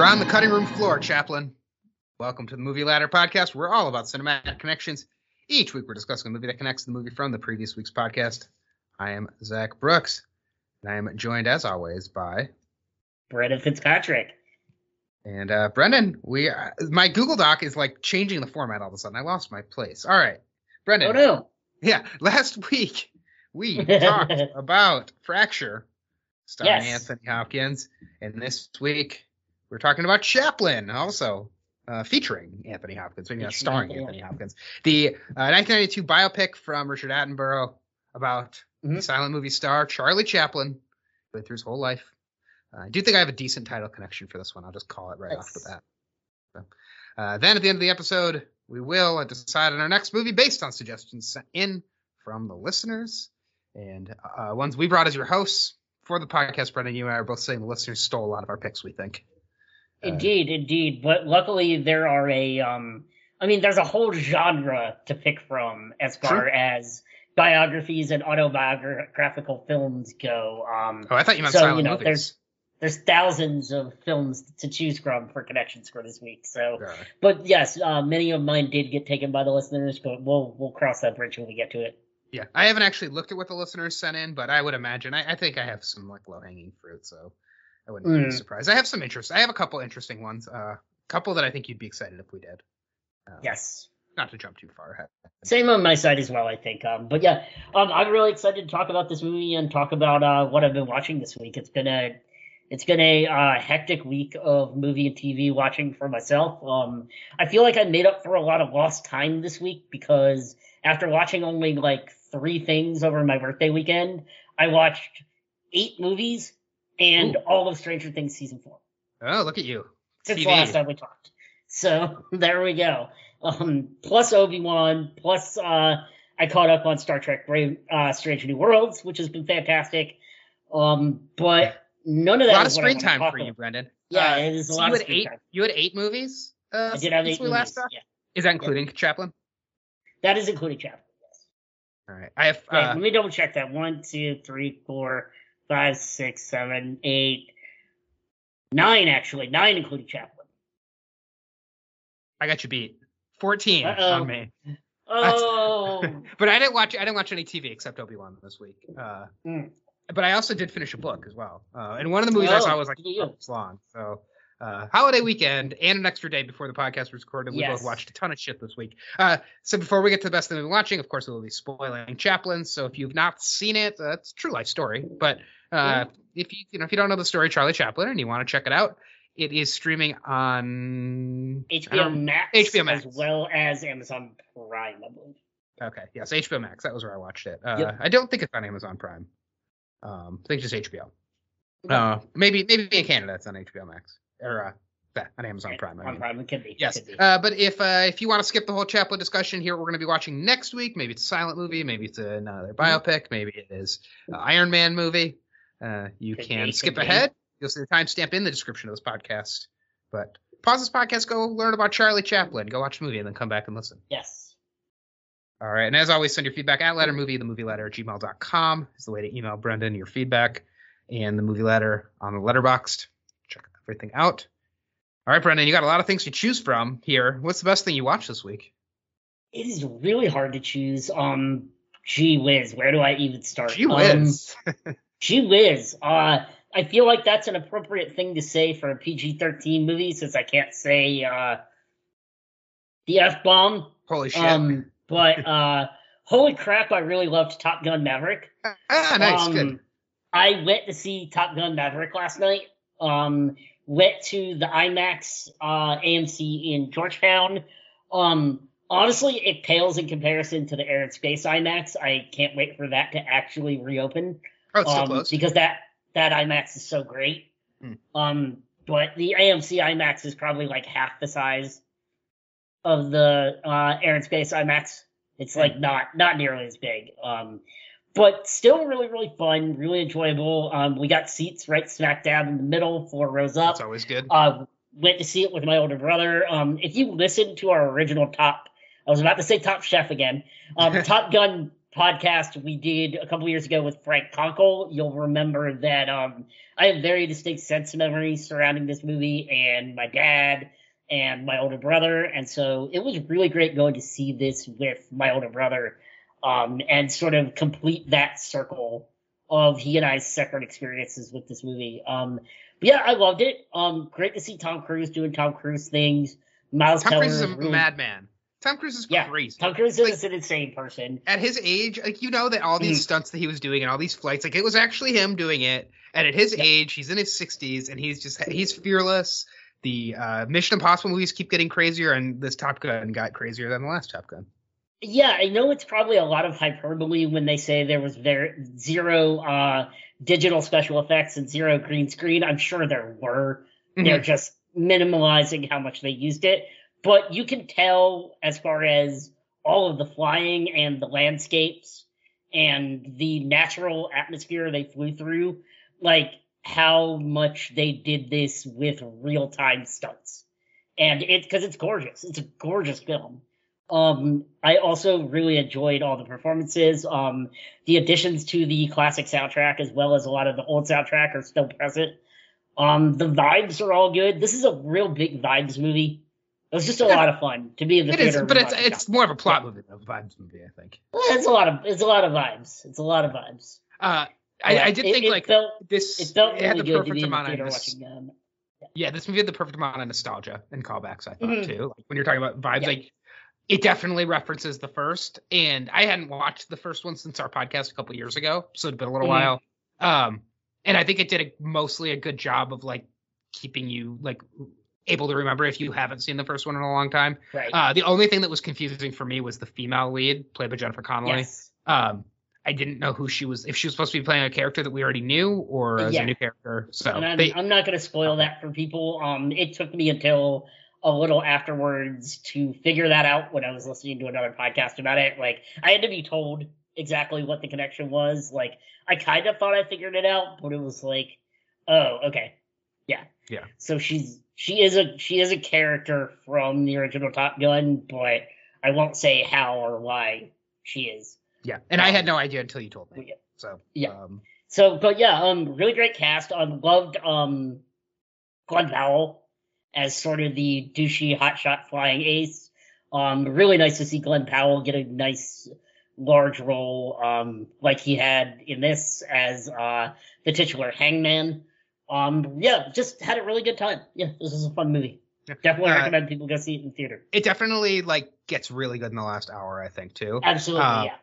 You're on the cutting room floor, Chaplin. Welcome to the Movie Ladder podcast. We're all about cinematic connections. Each week, we're discussing a movie that connects to the movie from the previous week's podcast. I am Zach Brooks, and I am joined, as always, by Brendan Fitzpatrick. and uh, Brendan. We uh, my Google Doc is like changing the format all of a sudden. I lost my place. All right, Brendan. Oh no! Yeah, last week we talked about Fracture, starring Yes. Anthony Hopkins, and this week we're talking about Chaplin, also uh, featuring Anthony Hopkins, maybe not starring Anthony Anthony Hopkins. The uh, 1992 biopic from Richard Attenborough about the Mhm. silent movie star Charlie Chaplin, went through his whole life. Uh, I do think I have a decent title connection for this one. I'll just call it right off the bat. So, uh, then at the end of the episode, we will decide on our next movie based on suggestions sent in from the listeners and uh, ones we brought as your hosts for the podcast. Brendan, you and I are both saying the listeners stole a lot of our picks. We think. Uh, Indeed, indeed. But luckily, there are a um. I mean, there's a whole genre to pick from as far True. as biographies and autobiographical films go. Um, Oh, I thought you meant So, you know, movies. there's- there's thousands of films to choose from for connections for this week. So, Uh, but yes, uh, many of mine did get taken by the listeners, but we'll we'll cross that bridge when we get to it. yeah, I haven't actually looked at what the listeners sent in, but I would imagine I, I think I have some like low hanging fruit, so I wouldn't be Mm. surprised. I have some interest. I have a couple interesting ones. A uh, couple that I think you'd be excited if we did. Uh, Yes. Not to jump too far ahead. Same on my side as well, I think. Um, but yeah, um, I'm really excited to talk about this movie and talk about uh, what I've been watching this week. It's been a it's been a uh, hectic week of movie and TV watching for myself. Um, I feel like I made up for a lot of lost time this week because after watching only like three things over my birthday weekend, I watched eight movies and Ooh. all of Stranger Things season four Oh, look at you. since TV. the last time we talked. So there we go. Um, plus Obi Wan, plus uh, I caught up on Star Trek: Brave, uh, Strange New Worlds, which has been fantastic. Um, but none of that. A lot of screen time for you. Brendan. Yeah, Uh, it is a so lot you of had screen eight. time. You had eight movies. Uh, I did have since eight we movies. last? Yeah, Is that including Chaplin? that is including Chaplin. Yes. All right. I have. Wait, Uh, let me double check that. One, two, three, four, five, six, seven, eight, nine. Actually, nine including Chaplin. I got you beat. Fourteen Uh-oh. on me. Oh, But I didn't watch. I didn't watch any TV except Obi Wan this week. Uh, Mm. But I also did finish a book as well. Uh, and one of the movies I Oh, saw was like good for you. months long. So uh, holiday weekend and an extra day before the podcast was recorded. We both watched a ton of shit this week. Uh, so before we get to the best thing we've been watching, of course, we will be spoiling Chaplin. So if you've not seen it, uh, it's a true life story. But uh, if you you know if you don't know the story of Charlie Chaplin and you want to check it out, it is streaming on HBO Max, HBO Max. as well as Amazon Prime, I believe. Okay, yes, HBO Max. That was where I watched it. Uh, Yep. I don't think it's on Amazon Prime. Um, I think it's just HBO. Uh, maybe maybe in Canada it's on HBO Max or uh, that on Amazon Prime. I On mean. Prime, it could be. Yes, Could be. uh, but if uh, if you want to skip the whole Chaplin discussion here, we're going to be watching next week. Maybe it's a silent movie, maybe it's another biopic, maybe it is an Iron Man movie. Uh, you Could can be, skip could be. ahead. You'll see the timestamp in the description of this podcast. But pause this podcast, go learn about Charlie Chaplin, go watch the movie, and then come back and listen. yes. All right. And as always, send your feedback at LadderMovie, the movie ladder at gmail.com is the way to email Brendan your feedback and the movie ladder on the Letterboxd. Everything out. All right, Brendan, you got a lot of things to choose from here. What's the best thing you watched this week? It is really hard to choose. Um, gee whiz, where do I even start? Gee Um, whiz. gee whiz. Uh, I feel like that's an appropriate thing to say for a PG-13 movie, since I can't say uh, the f bomb. Holy shit. Um, but uh, holy crap, I really loved Top Gun Maverick. ah, nice. Um, good. I went to see Top Gun Maverick last night. Um, went to the IMAX uh, AMC in Georgetown. Um, honestly, it pales in comparison to the Air and Space IMAX. I can't wait for that to actually reopen Oh, it's so um, close. because that that IMAX is so great. Hmm. Um, but the AMC IMAX is probably like half the size of the uh, Air and Space IMAX. It's like Hmm. not not nearly as big. Um, but still really really fun, really enjoyable. Um, we got seats right smack dab in the middle, four rows up. That's always good. Uh, went to see it with my older brother. Um, if you listen to our original top, I was about to say Top Chef again. Um, Top Gun podcast we did a couple years ago with Frank Conkle, you'll remember that um, I have very distinct sense memories surrounding this movie and my dad and my older brother, and so it was really great going to see this with my older brother um, and sort of complete that circle of he and I's separate experiences with this movie. Um, but yeah, I loved it. Um, great to see Tom Cruise doing Tom Cruise things. Miles Tom Teller Cruise is a really- madman. Tom Cruise is Yeah, crazy. Tom Cruise Like- is an insane person. at his age, like you know that all these Mhm. stunts that he was doing and all these flights, like it was actually him doing it. And at his Yeah. age, he's in his 60s and he's just he's fearless. The uh, Mission Impossible movies keep getting crazier, and this Top Gun got crazier than the last Top Gun. Yeah, I know it's probably a lot of hyperbole when they say there was very zero uh, digital special effects and zero green screen. I'm sure there were. They're just minimalizing how much they used it. But you can tell as far as all of the flying and the landscapes and the natural atmosphere they flew through, like how much they did this with real time stunts. And it because it's gorgeous. It's a gorgeous film. Um, I also really enjoyed all the performances. Um, the additions to the classic soundtrack, as well as a lot of the old soundtrack, are still present. Um, the vibes are all good. This is a real big vibes movie. It was just a Yeah. lot of fun to be in the It is, theater. but it's it's more of a plot movie than a vibes movie, I think. it's a lot of it's a lot of vibes. It's a lot of vibes. Uh, I, Yeah, I did it- think it like felt this. it felt it had the good to perfect be in the amount of theater watching. Um, yeah, this movie had the perfect amount of nostalgia and callbacks. I thought Mhm. too. Like when you're talking about vibes, Yeah. like it definitely references the first. And I hadn't watched the first one since our podcast a couple years ago, so it'd been a little Mhm. while. Um, and I think it did a, mostly a good job of like keeping you like able to remember if you haven't seen the first one in a long time. right. Uh, the only thing that was confusing for me was the female lead played by Jennifer Connelly. yes. Um, I didn't know who she was, if she was supposed to be playing a character that we already knew or as a new character. So I'm, they, I'm not going to spoil that for people. Um, it took me until a little afterwards to figure that out when I was listening to another podcast about it. Like, I had to be told exactly what the connection was. Like, I kind of thought I figured it out, but it was like, oh, okay, yeah, Yeah. So she's she is a she is a character from the original Top Gun, but I won't say how or why she is. yeah. And I had um, no idea until you told me. Yeah. So Yeah. Um, So, but yeah, um, really great cast. Um, loved um, Glen Powell as sort of the douchey hotshot flying ace. Um, really nice to see Glen Powell get a nice large role, um, like he had in this as uh the titular hangman. Um, yeah, just had a really good time. Yeah, this is a fun movie. Yeah. Definitely Uh, recommend people go see it in theater. it definitely like gets really good in the last hour, I think too. Absolutely, uh, yeah.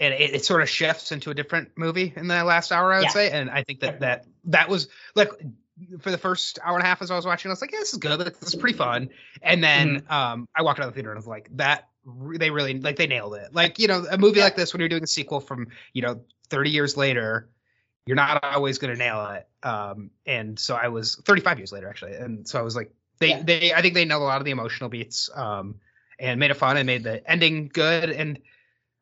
and it, it sort of shifts into a different movie in the last hour, I would Yeah. say. And I think that that that was like for the first hour and a half as I was watching, I was like, yeah, this is good. This is pretty fun. And then Mm-hmm. um, I walked out of the theater and I was like, that they really like they nailed it. Like you know, a movie Yeah. like this when you're doing a sequel from you know 30 years later. You're not always going to nail it, um, and so I was 35 years later actually, and so I was like, they, Yeah. they, I think they nailed a lot of the emotional beats, um, and made it fun and made the ending good, and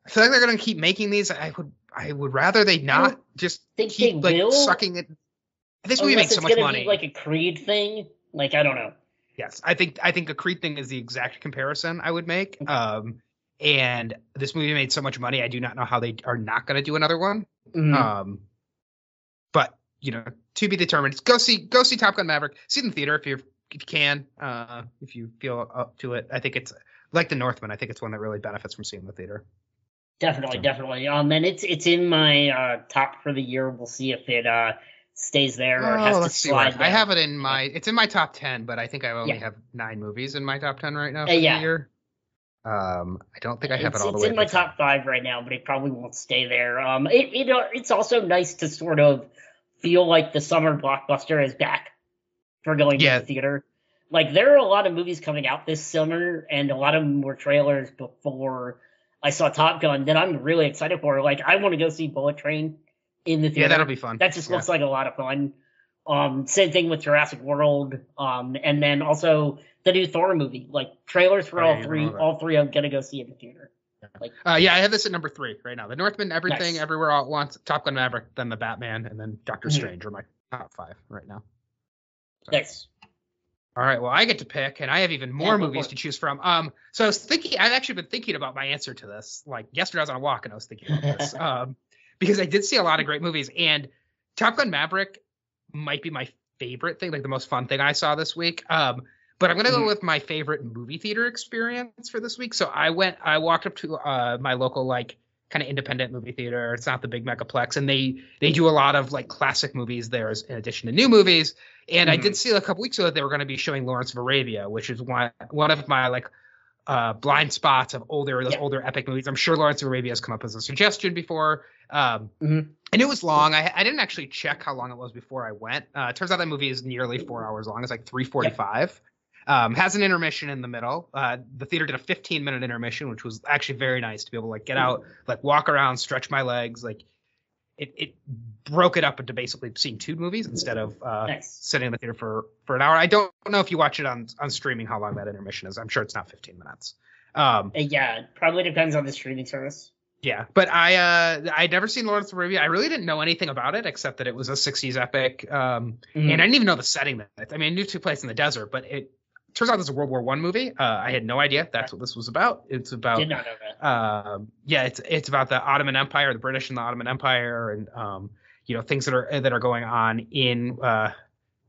I feel like they're gonna keep making these. I would I would rather they not just think keep like will, sucking it. This movie Unless makes so it's much money. be like a Creed thing. Like I don't know. yes, I think I think a Creed thing is the exact comparison I would make. Okay. Um, and this movie made so much money. I do not know how they are not gonna do another one. Mhm. Um, but you know, to be determined. Go see go see Top Gun Maverick. See it in the theater if you if you can. Uh, if you feel up to it. I think it's like the Northman. I think it's one that really benefits from seeing the theater. Definitely, So- definitely. Um, and it's it's in my uh top for the year. We'll see if it uh stays there or has Oh, to let's see. slide. I have it in my. It's in my top ten, but I think I only Yeah. have nine movies in my top ten right now for Uh, the yeah. year. Um, I don't think I have it's, it all the it's way. in my top. top five right now, but it probably won't stay there. Um, it, it uh, it's also nice to sort of feel like the summer blockbuster is back for going Yeah. to the theater. Like there are a lot of movies coming out this summer, and a lot of them were trailers before I saw Top Gun that I'm really excited for. Like I want to go see Bullet Train in the theater. Yeah, that'll be fun. That just Yeah. looks like a lot of fun. Um, same thing with Jurassic World. Um, and then also the new Thor movie. Like trailers for Oh, all three. All three I'm gonna go see in the theater. Uh, yeah, I have this at number three right now. The Northman, everything, Nice. everywhere all at once. Top Gun Maverick, then the Batman, and then Doctor Mhm. Strange are my top five right now. So, Nice. All right. Well, I get to pick, and I have even more Yeah, movies for to choose from. Um, so I was thinking, I've actually been thinking about my answer to this. Like yesterday, I was on a walk and I was thinking about this. um, because I did see a lot of great movies, and Top Gun Maverick might be my favorite thing, like the most fun thing I saw this week. Um, but I'm gonna go Mhm. with my favorite movie theater experience for this week. So I went, I walked up to uh my local like kind of independent movie theater. It's not the big megaplex, and they they do a lot of like classic movies there as- in addition to new movies. And I Mhm. did see a couple weeks ago that they were going to be showing Lawrence of Arabia, which is one one of my like uh blind spots of older those Yeah. older epic movies. I'm sure Lawrence of Arabia has come up as a suggestion before. Um, Mhm. and it was long. I, I didn't actually check how long it was before I went. Uh, turns out that movie is nearly four hours long. It's like 345. Um, has an intermission in the middle. Uh, the theater did a 15 minute intermission, which was actually very nice to be able to like get out, like walk around, stretch my legs. Like it, it broke it up into basically seeing two movies instead of uh, Nice. sitting in the theater for for an hour. I don't know if you watch it on on streaming how long that intermission is. I'm sure it's not 15 minutes. Um, Uh, yeah, it probably depends on the streaming service. yeah, but I uh I'd never seen Lawrence of Arabia. I really didn't know anything about it except that it was a 60s epic. Um, Mhm. and I didn't even know the setting. That I mean, I knew it took place in the desert, but it turns out this is a World War One movie. Uh, I had no idea that's what this was about. It's about Did not know that. um, yeah, it's it's about the Ottoman Empire, the British and the Ottoman Empire, and um, you know things that are that are going on in uh,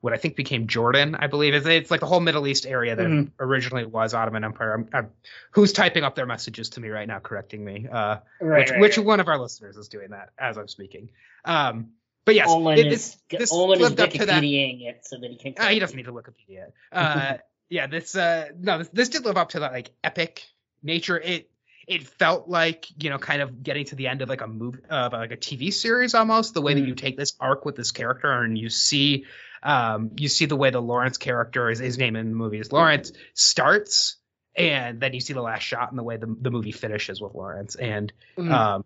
what I think became Jordan, I believe. It's, it's like the whole Middle East area that Mhm. originally was Ottoman Empire. I'm, I'm, who's typing up their messages to me right now, correcting me? Uh, Right, which right, which right. one of our listeners is doing that as I'm speaking? Um, but yes, Olin it- is, this, this Olin is lived up to that. Wikipediaing it so that he can. Uh, he doesn't need to Wikipedia. it. Uh, yeah, this uh, no, this, this did live up to that like epic nature. It it felt like you know, kind of getting to the end of like a movie, of like a TV series almost. The way that you take this arc with this character and you see, um, you see the way the Lawrence character is his name in the movie is Lawrence starts, and then you see the last shot and the way the the movie finishes with Lawrence and Mhm. um,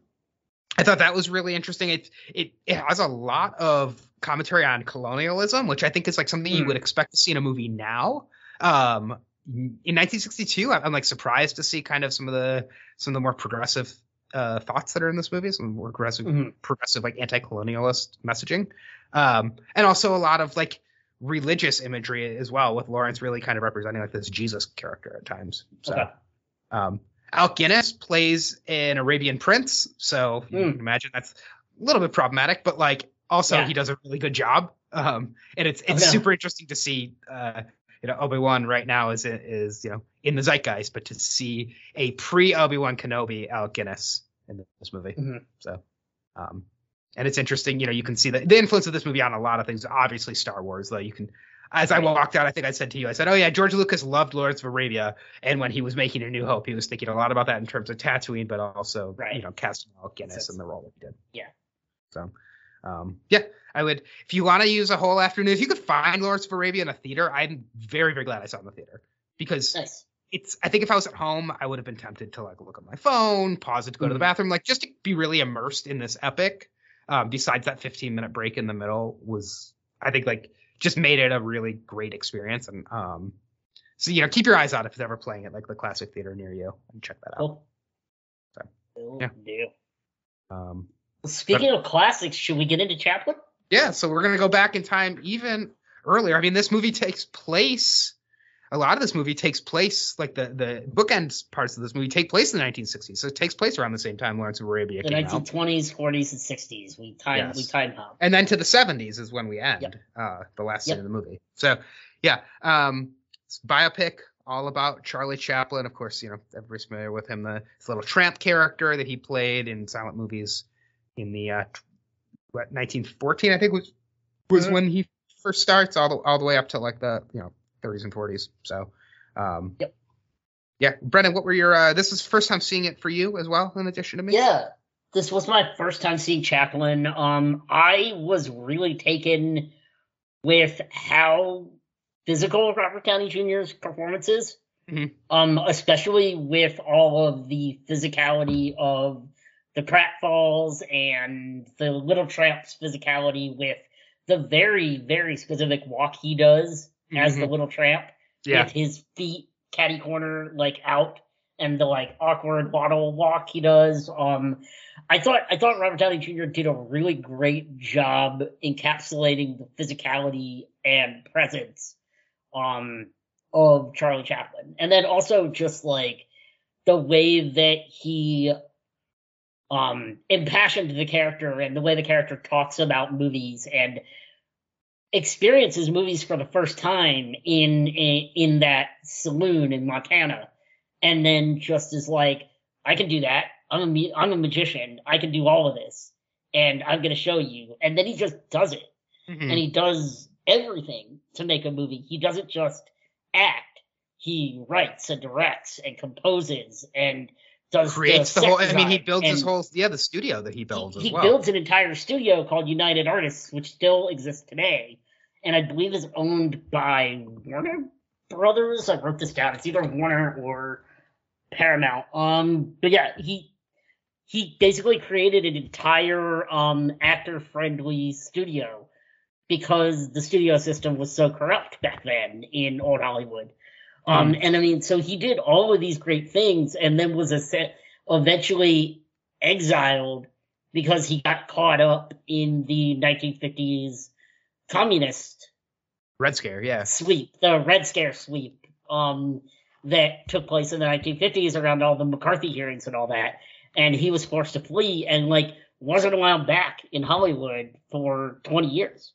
I thought that was really interesting. It it it has a lot of commentary on colonialism, which I think is like something you Hmm. would expect to see in a movie now. Um, in 1962, I'm, I'm like surprised to see kind of some of the some of the more progressive uh, thoughts that are in this movie, some more progressive Mhm. progressive like anti-colonialist messaging, um, and also a lot of like religious imagery as well, with Lawrence really kind of representing like this Jesus character at times. So. Okay. Um, Alec Guinness plays an Arabian prince, so you Hmm. can imagine that's a little bit problematic, but like also Yeah. he does a really good job. Um, and it's it's Oh, yeah. super interesting to see. Uh, you know, Obi Wan right now is is you know in the zeitgeist, but to see a pre Obi Wan Kenobi Alec Guinness in this movie, Mhm. so. Um, and it's interesting, you know, you can see the, the influence of this movie on a lot of things. Obviously, Star Wars, though. You can, as I walked out, I think I said to you, I said, "Oh yeah, George Lucas loved Lawrence of Arabia, and when he was making A New Hope, he was thinking a lot about that in terms of Tatooine, but also, Right. you know, casting Alec Guinness in the role that he did." Yeah. So, um, yeah, I would. If you want to use a whole afternoon, if you could find Lawrence of Arabia in a theater, I'm very, very glad I saw it in the theater because Nice. it's I think if I was at home, I would have been tempted to like look at my phone, pause it to go to the Mhm. bathroom, like just to be really immersed in this epic. Um, besides that 15 minute break in the middle was I think like just made it a really great experience. And um so you know, keep your eyes out if it's ever playing at like the classic theater near you and check that out. Cool. So, yeah. do. Um Speaking of classics, should we get into Chaplin? yeah, so we're gonna go back in time even earlier. I mean, this movie takes place. A lot of this movie takes place, like the the bookends parts of this movie take place in the 1960s. So it takes place around the same time Lawrence of Arabia The came out, 1920s, 40s, and 60s. We time Yes. we time hop. and then to the 70s is when we end Yep. uh, the last Yep. scene of the movie. So yeah, um, biopic all about Charlie Chaplin. Of course, you know everybody's familiar with him, the little tramp character that he played in silent movies in the uh, what 1914 I think was was Mhm. when he first starts all the all the way up to like the you know 30s and 40s. So um, Yep. Yeah, Brendan, what were your? Uh, this is first time seeing it for you as well, in addition to me. Yeah, this was my first time seeing Chaplin. Um, I was really taken with how physical Robert Downey Jr.'s performance is. Mhm. Um, especially with all of the physicality of the pratfalls and the Little Tramp's physicality with the very, very specific walk he does as the Mhm. Little Tramp Yeah. with his feet catty corner like out and the like awkward waddle walk he does. Um, I thought I thought Robert Downey Jr. did a really great job encapsulating the physicality and presence um of Charlie Chaplin. And then also just like the way that he um impassioned the character and the way the character talks about movies and experiences movies for the first time in in, in that saloon in Montana and then just is like I can do that. I'm a I'm a magician. I can do all of this and I'm going to show you. And then he just does it. Mhm. And he does everything to make a movie. He doesn't just act. He writes and directs and composes and does creates the, set whole. I mean, he builds his whole. Yeah, the studio that he He, builds he as well. builds an entire studio called United Artists, which still exists today, and I believe is owned by Warner Brothers. I wrote this down. It's either Warner or Paramount. Um, but yeah, he he basically created an entire um actor friendly studio because the studio system was so corrupt back then in old Hollywood. Um, and I mean, so he did all of these great things, and then was a set, eventually exiled because he got caught up in the 1950s communist Red Scare. Yeah. sweep, the Red Scare sweep, um, that took place in the 1950s around all the McCarthy hearings and all that. And he was forced to flee and like wasn't allowed back in Hollywood for 20 years.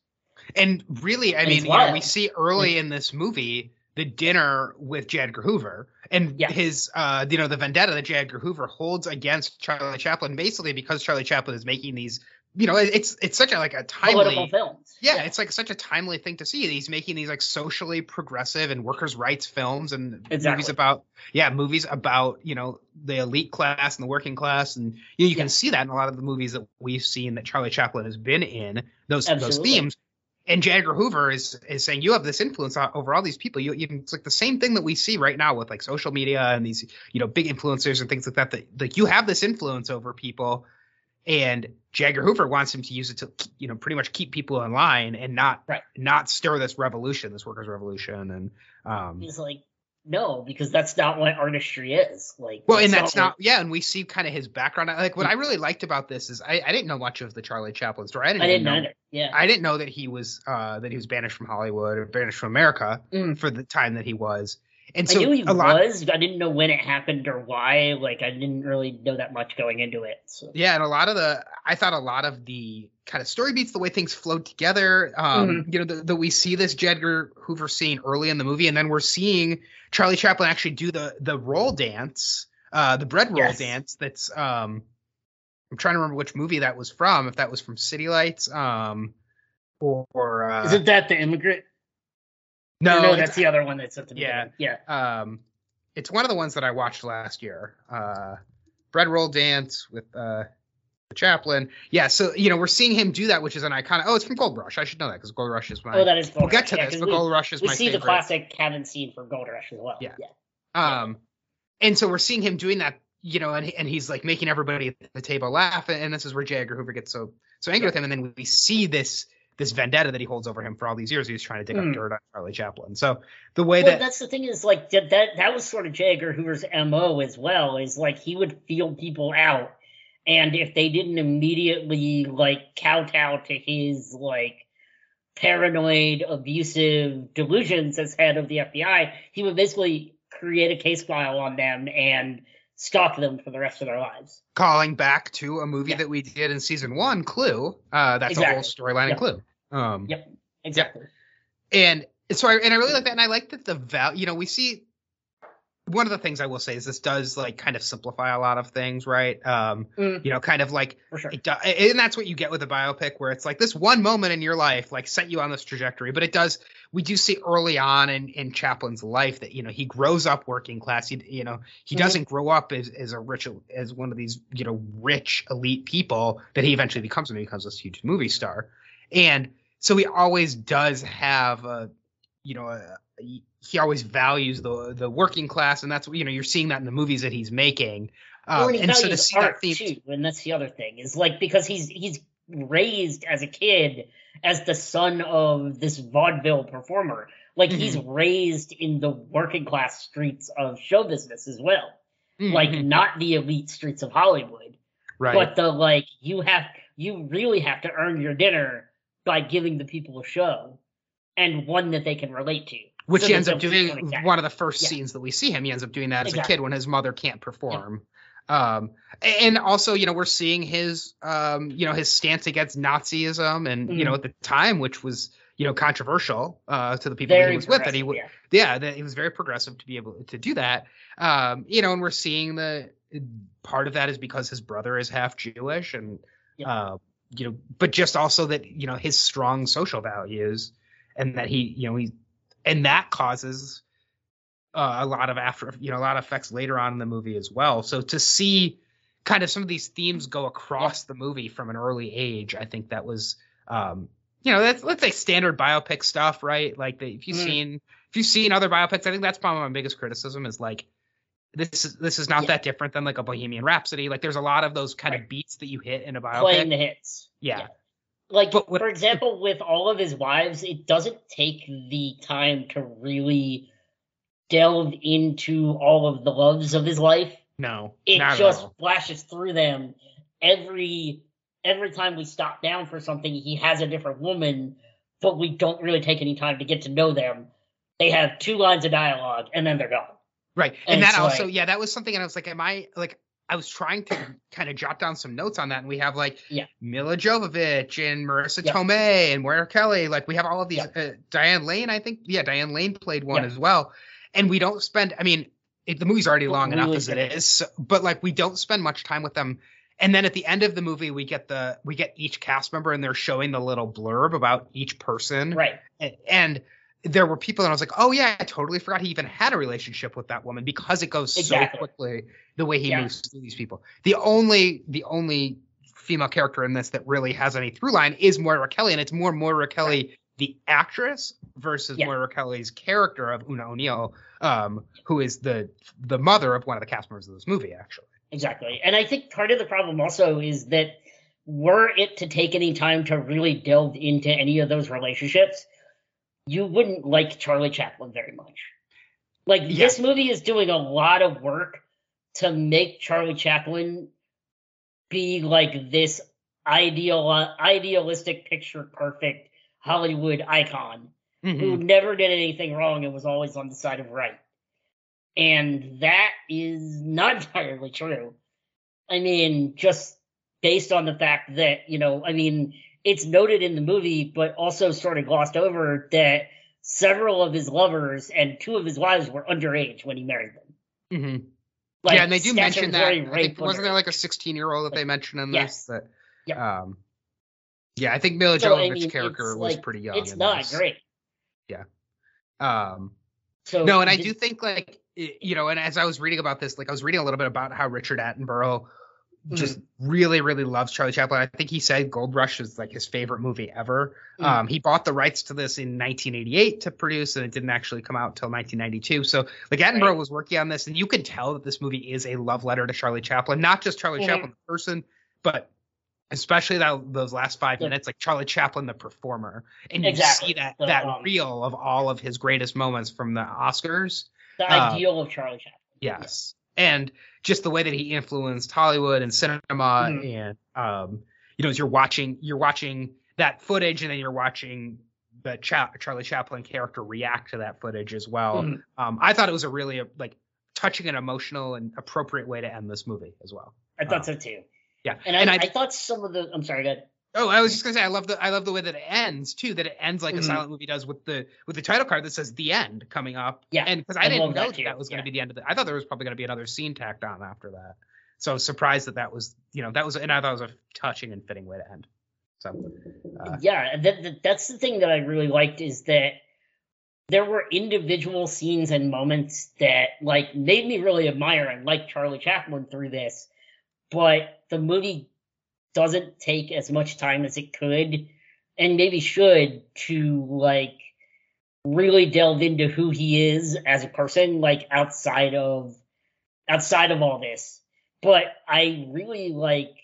And really, I And mean, you know, we see early in this movie the dinner with J. Edgar Hoover and Yeah. his, uh, you know, the vendetta that J. Edgar Hoover holds against Charlie Chaplin, basically because Charlie Chaplin is making these, you know, it's it's such a like a timely, films. yeah, it's like such a timely thing to see. He's making these like socially progressive and workers' rights films and movies about, yeah, movies about you know the elite class and the working class, and you, know, you Yeah. can see that in a lot of the movies that we've seen that Charlie Chaplin has been in those those themes. And J. Edgar Hoover is is saying you have this influence over all these people. You, you it's like the same thing that we see right now with like social media and these you know big influencers and things like that. That like you have this influence over people, and J. Edgar Hoover wants him to use it to you know pretty much keep people in line and not Right. not stir this revolution, this workers' revolution, and um. He's like, no, because that's not what artistry is. Like, Well, and that's what- not yeah, and we see kind of his background. Like what I really liked about this is I, I didn't know much of the Charlie Chaplin story. I didn't, I didn't know either. Yeah. I didn't know that he was uh, that he was banished from Hollywood or banished from America Mm. for the time that he was. And I knew he a lot, was. I didn't know when it happened or why. Like, I didn't really know that much going into it. So. yeah, and a lot of the I thought a lot of the kind of story beats, the way things flowed together. Um, Mm-hmm. You know, that we see this J. Edgar Hoover scene early in the movie, and then we're seeing Charlie Chaplin actually do the the roll dance, uh, the bread roll Yes. dance. That's um, I'm trying to remember which movie that was from. If that was from City Lights, um, or, or uh, Isn't that the immigrant? No, no, that's the other one that's at the Yeah. beginning. Yeah. um it's one of the ones that I watched last year. Uh Bread Roll Dance with uh Chaplin. Yeah, so you know, we're seeing him do that, which is an iconic oh, it's from Gold Rush. I should know that because Gold Rush is my Oh, that is. Gold we'll get to yeah, this, but we, Gold Rush is my. we my see favorite. the classic cabin scene from Gold Rush as well. Yeah. Yeah. Um and so we're seeing him doing that, you know, and and he's like making everybody at the table laugh, and, and this is where J. Edgar Hoover gets so so angry with him, and then we see this this vendetta that he holds over him for all these years. He's trying to dig Hmm. up dirt on Charlie Chaplin. So the way Well, that that's the thing is like that, that that was sort of J. Edgar Hoover's mo as well. Is like he would feel people out, and if they didn't immediately like kowtow to his like paranoid, abusive delusions as head of the FBI, he would basically create a case file on them and stalk them for the rest of their lives. calling back to a movie Yeah. that we did in season one, Clue. Uh, that's a whole Exactly. storyline in Clue. Um, Yep. Exactly. and so I and I really like that, and I like that the val. You know, we see one of the things I will say is this does like kind of simplify a lot of things, right? Um, Mm. you know, kind of like sure. it do, and that's what you get with a biopic where it's like this one moment in your life like set you on this trajectory but it does we do see early on in, in chaplin's life that you know he grows up working class he you know he Mhm. doesn't grow up as, as a rich as one of these you know rich elite people that he eventually becomes when he becomes this huge movie star and so he always does have a you know a, he always values the the working class and that's what you know you're seeing that in the movies that he's making um, and he and so to see art that theme too, and that's the other thing is like because he's he's raised as a kid as the son of this vaudeville performer. Like he's Mm-hmm. raised in the working class streets of show business as well. Like Mhm. not the elite streets of Hollywood, right but the like you have you really have to earn your dinner by giving the people a show and one that they can relate to. Which So he ends up doing one of the first Yeah. scenes that we see him. He ends up doing that as a kid when his mother can't perform. Um, and also, you know, we're seeing his, um, you know, his stance against Nazism, and you know, Mhm. at the time, which was, you know, controversial uh, to the people that Very he was with, that he would, yeah. yeah, that he was very progressive to be able to do that. Um, you know, and we're seeing the part of that is because his brother is half Jewish, and Yep. uh, you know, but just also that you know his strong social values, and that he, you know, he, and that causes uh, a lot of after, you know, a lot of effects later on in the movie as well. So to see kind of some of these themes go across the movie from an early age, I think that was, um, you know, that's let's say standard biopic stuff, right? Like the, if you've Mm. seen if you've seen other biopics, I think that's probably my biggest criticism is like this is this is not Yeah. that different than like a Bohemian Rhapsody. Like there's a lot of those kind of beats that you hit in a biopic. playing the hits. yeah. Like But for example, with all of his wives, it doesn't take the time to really delve into all of the loves of his life. No. It just flashes through them every every time we stop down for something. He has a different woman, but we don't really take any time to get to know them. They have two lines of dialogue and then they're gone. Right. And And, that also, like- yeah, that was something and I was like, am I like I was trying to kind of jot down some notes on that, and we have like Yeah. Milla Jovovich and Marisa Yeah. Tomei and Moira Kelly. Like we have all of these. Yeah. Uh, Diane Lane, I think. Yeah, Diane Lane played one Yeah. as well. And we don't spend. I mean, it, the movie's already long enough as it is, so, but like we don't spend much time with them. And then at the end of the movie, we get the we get each cast member, and they're showing the little blurb about each person. Right. A- and there were people and I was like, oh yeah, I totally forgot he even had a relationship with that woman because it goes Exactly. so quickly the way he Yeah. moves through these people. The only the only female character in this that really has any through line is Moira Kelly, and it's more Moira Kelly the actress versus Yeah. Moira Kelly's character of Oona O'Neill, um, who is the the mother of one of the cast members of this movie, actually. Exactly. And I think part of the problem also is that were it to take any time to really delve into any of those relationships, you wouldn't like Charlie Chaplin very much. Like Yeah. this movie is doing a lot of work to make Charlie Chaplin be like this ideal idealistic picture perfect Hollywood icon who mm-hmm. never did anything wrong and was always on the side of right. And that is not entirely true. I mean, just based on the fact that, you know, I mean, it's noted in the movie, but also sort of glossed over that several of his lovers and two of his wives were underage when he married them. hmm Like, yeah, and they do mention that. very I rape think, wasn't there like a 16 year old that they mentioned in Yes. this? That, Yep. um, yeah, I think Milla So, I mean, character was like- pretty young. It's not this. great. Yeah. Um, So no, and I do think like you know, and as I was reading about this, like I was reading a little bit about how Richard Attenborough just really, really loves Charlie Chaplin. I think he said Gold Rush is like his favorite movie ever. Mm. Um, he bought the rights to this in 1988 to produce, and it didn't actually come out until 1992. So, like Attenborough Right. was working on this, and you can tell that this movie is a love letter to Charlie Chaplin, not just Charlie Mhm. Chaplin the person, but especially that those last five Yeah. minutes, like Charlie Chaplin the performer, and you Exactly. see that The, that um, reel of all of his greatest moments from the Oscars. the uh, ideal of Charlie Chaplin. Yes. And just the way that he influenced Hollywood and cinema Mhm. and um you know as you're watching you're watching that footage and then you're watching the Cha- Charlie Chaplin character react to that footage as well. Mhm. Um I thought it was a really like touching and emotional and appropriate way to end this movie as well. I thought um, so too. Yeah. And, And I, I- I, thought some of the I'm sorry, go ahead. Oh, I was just gonna say I love the I love the way that it ends too. That it ends like Mhm. a silent movie does with the with the title card that says "the end" coming up. Yeah, and because I I, didn't know that that, was gonna be the end of the. I thought there was probably gonna be another scene tacked on after that. So I was surprised that that was you know that was and I thought it was a touching and fitting way to end. So uh, yeah, that, that, that's the thing that I really liked is that there were individual scenes and moments that like made me really admire and like Charlie Chaplin through this, but the movie doesn't take as much time as it could and maybe should to like really delve into who he is as a person like outside of outside of all this. But i really like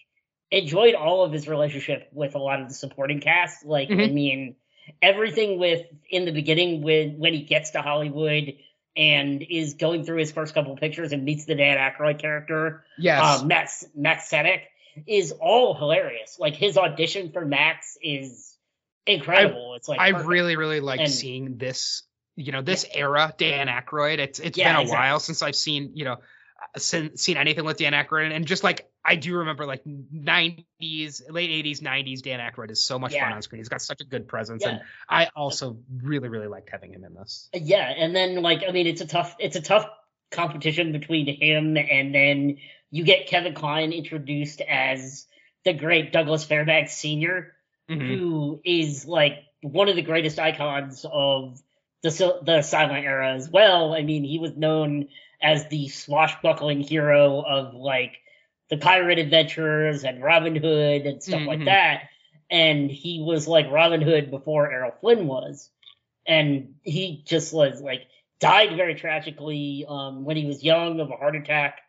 enjoyed all of his relationship with a lot of the supporting cast. Like i Mhm. mean everything with in the beginning when when he gets to hollywood and is going through his first couple pictures and meets the Dan Aykroyd character, yes, um, Mack Mack Sennett, is all hilarious. Like his audition for Mack is incredible. it's like I perfect. really really like And- seeing this you know this era Dan Aykroyd. It's it's Yeah, been a exactly. while since I've seen you know uh, seen, seen anything with Dan Aykroyd, and just like I do remember like 90s, late 80s, 90s. Dan Aykroyd is so much fun on screen. He's got such a good presence, Yeah. and I also really really liked having him in this. Uh, yeah, and then like I mean, it's a tough it's a tough competition between him and then you get Kevin Kline introduced as the great Douglas Fairbanks Senior, Mhm. who is like one of the greatest icons of the the silent era as well. I mean, he was known as the swashbuckling hero of like the pirate adventures and Robin Hood and stuff like Mhm. that. And he was like Robin Hood before Errol Flynn was. And he just was like died very tragically um, when he was young of a heart attack.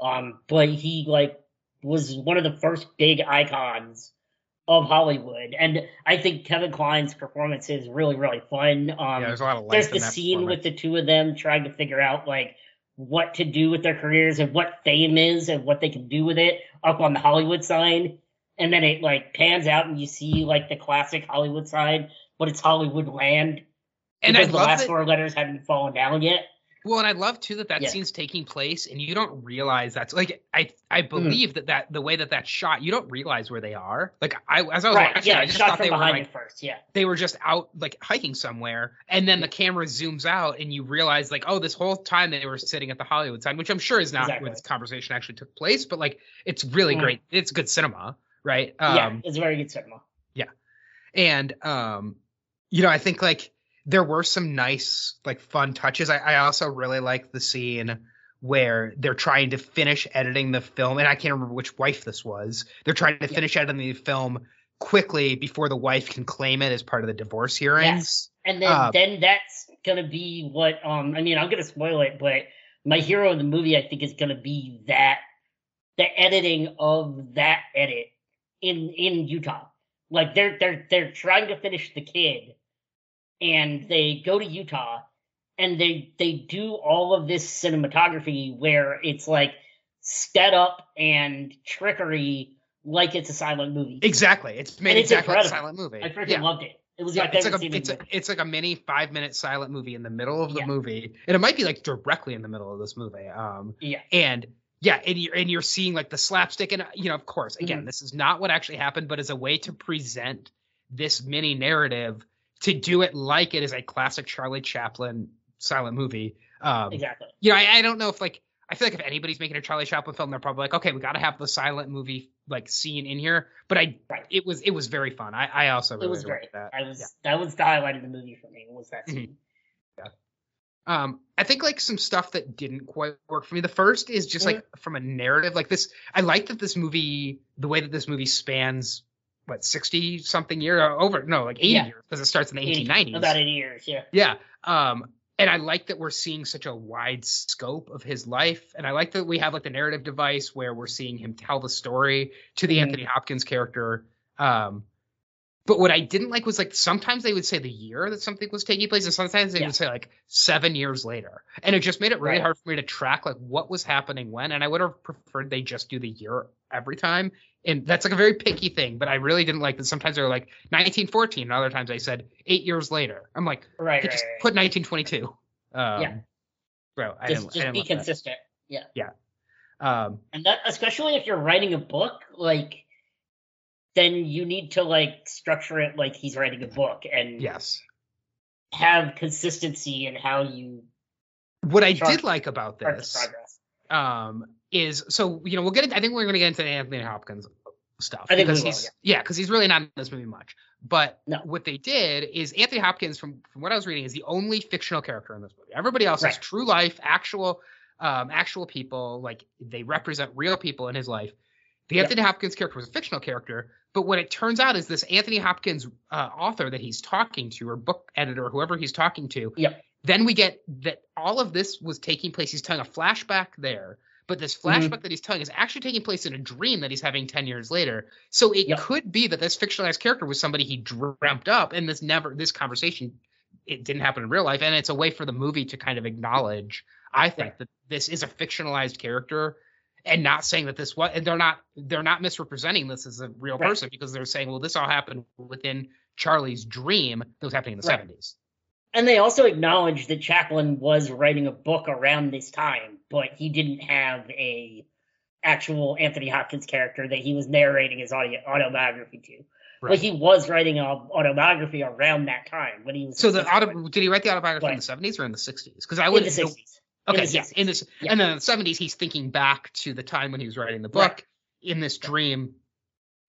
Um, but he like was one of the first big icons of Hollywood. And I think Kevin Kline's performance is really, really fun. Um, yeah, there's a lot of life there's the scene with the two of them trying to figure out like what to do with their careers and what fame is and what they can do with it up on the Hollywood sign. And then it like pans out and you see like the classic Hollywood sign, but it's Hollywood land and I because the last that, four letters hadn't fallen down yet. Well, and I love too that that Yeah. scene's taking place, and you don't realize that's like I. I believe that that the way that that's shot, you don't realize where they are. Like I as I was Right? watching, Yeah, I just thought they were behind like first. Yeah. they were just out like hiking somewhere, and then the camera zooms out, and you realize like oh, this whole time they were sitting at the Hollywood sign, which I'm sure is not Exactly. where this conversation actually took place, but like it's really Mm. great. It's good cinema, right? Um, yeah, it's very good cinema. Yeah, and um you know i think like there were some nice like fun touches i, I also really like the scene where they're trying to finish editing the film and i can't remember which wife this was they're trying to Yeah. finish editing the film quickly before the wife can claim it as part of the divorce hearings Yes. And then Uh, then that's gonna be what um I mean I'm gonna spoil it, but my hero in the movie I think is gonna be that the editing of that edit in in Utah. Like they're they're they're trying to finish the kid and they go to Utah and they they do all of this cinematography where it's like sped up and trickery like it's a silent movie. exactly it's made And it's exactly like a silent movie I freaking yeah. loved it. It was Yeah, my it's like a it's a, it's like a mini five minute silent movie in the middle of the Yeah. movie, and it might be like directly in the middle of this movie. Um, Yeah. and yeah, and you're and you're seeing like the slapstick, and you know, of course, again, Mhm. this is not what actually happened, but as a way to present this mini narrative, to do it like it is a classic Charlie Chaplin silent movie. Um, Exactly. you know, I, I don't know if like I feel like if anybody's making a Charlie Chaplin film, they're probably like, okay, we got to have the silent movie like scene in here. But I, Right. it was it was very fun. I, I also really it was great. that. I was Yeah. that was the highlight of the movie for me. Was that Mhm. scene? Um, I think like some stuff that didn't quite work for me. The first is just like from a narrative, like this. I like that this movie, the way that this movie spans, what sixty something year uh, over, no, like eighty Yeah. years because it starts in the 80 eighteen nineties. About eighty years. Yeah. Yeah. Um, and I like that we're seeing such a wide scope of his life, and I like that we have like the narrative device where we're seeing him tell the story to the Mhm. Anthony Hopkins character. Um, but what I didn't like was like sometimes they would say the year that something was taking place, and sometimes they Yeah. would say like seven years later, and it just made it really Right. hard for me to track like what was happening when. And I would have preferred they just do the year every time. And that's like a very picky thing, but I really didn't like that. Sometimes they were like 1914, and other times they said eight years later. I'm like, Right. Right. just right. put 1922. Um, Yeah. Bro, I just didn't, just I didn't be consistent. that. yeah. Um, And that especially if you're writing a book, like then you need to like structure it like he's writing a book and yes. have consistency in how you What I did like about this um, is so you know we'll get. I think we're going to get into Anthony Hopkins stuff I think because will, yeah because he's really not in this movie much. But No. what they did is Anthony Hopkins, from from what I was reading, is the only fictional character in this movie. Everybody else is true life, actual um, actual people. Like they represent real people in his life. The. Anthony Hopkins character was a fictional character, but what it turns out is this Anthony Hopkins uh, author that he's talking to, or book editor, whoever he's talking to. Yep. Then we get that all of this was taking place. He's telling a flashback there, but this flashback Mm-hmm. that he's telling is actually taking place in a dream that he's having ten years later. So it could be that this fictionalized character was somebody he dreamt up, and this never, this conversation, it didn't happen in real life, and it's a way for the movie to kind of acknowledge. I think that this is a fictionalized character and not saying that this was and they're not they're not misrepresenting this as a real Right. person because they're saying well this all happened within charlie's dream that was happening in the Right. 70s And they also acknowledged that Chaplin was writing a book around this time, but he didn't have a actual Anthony Hopkins character that he was narrating his audio, autobiography to. Right. But he was writing an autobiography around that time when he was. So the auto, did he write the autobiography in the seventies or in the sixties? Because I would. In the 60s. Okay, yes, in this, yeah. and then in the seventies, he's thinking back to the time when he was writing the book right. in this dream.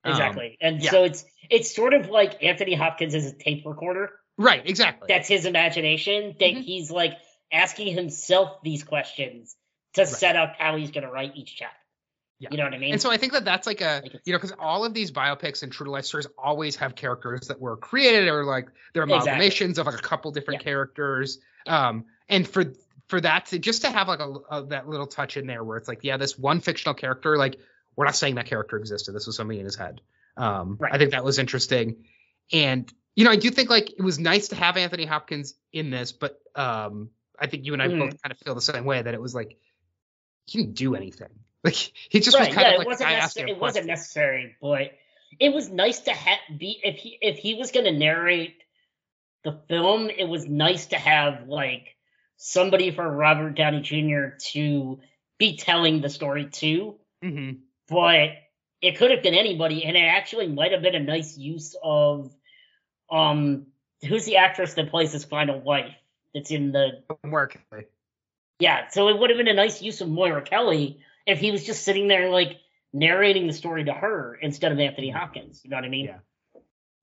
Exactly, um, and yeah. so it's it's sort of like Anthony Hopkins is a tape recorder. Right, exactly. That's his imagination. That mm-hmm. he's like asking himself these questions to right. set up how he's going to write each chapter. Yeah. You know what I mean? And so I think that that's like a, like you know, because all of these biopics and true to life stories always have characters that were created or like they're amalgamations exactly. of like a couple different yeah. characters. Um, and for for that to just to have like a, a, that little touch in there where it's like, yeah, this one fictional character, like we're not saying that character existed. This was somebody in his head. Um, right. I think that was interesting. And you know, I do think like it was nice to have Anthony Hopkins in this, but um, I think you and I mm. both kind of feel the same way that it was like he didn't do anything. Like he just right, was kind yeah, of like it wasn't, necessary, it wasn't necessary, but it was nice to have be if he if he was going to narrate the film, it was nice to have like somebody for Robert Downey Jr. to be telling the story to. Mm-hmm. But it could have been anybody, and it actually might have been a nice use of um who's the actress that plays his final wife that's in the Moira Kelly. Yeah, so it would have been a nice use of Moira Kelly if he was just sitting there like narrating the story to her instead of Anthony Hopkins. You know what I mean? Yeah.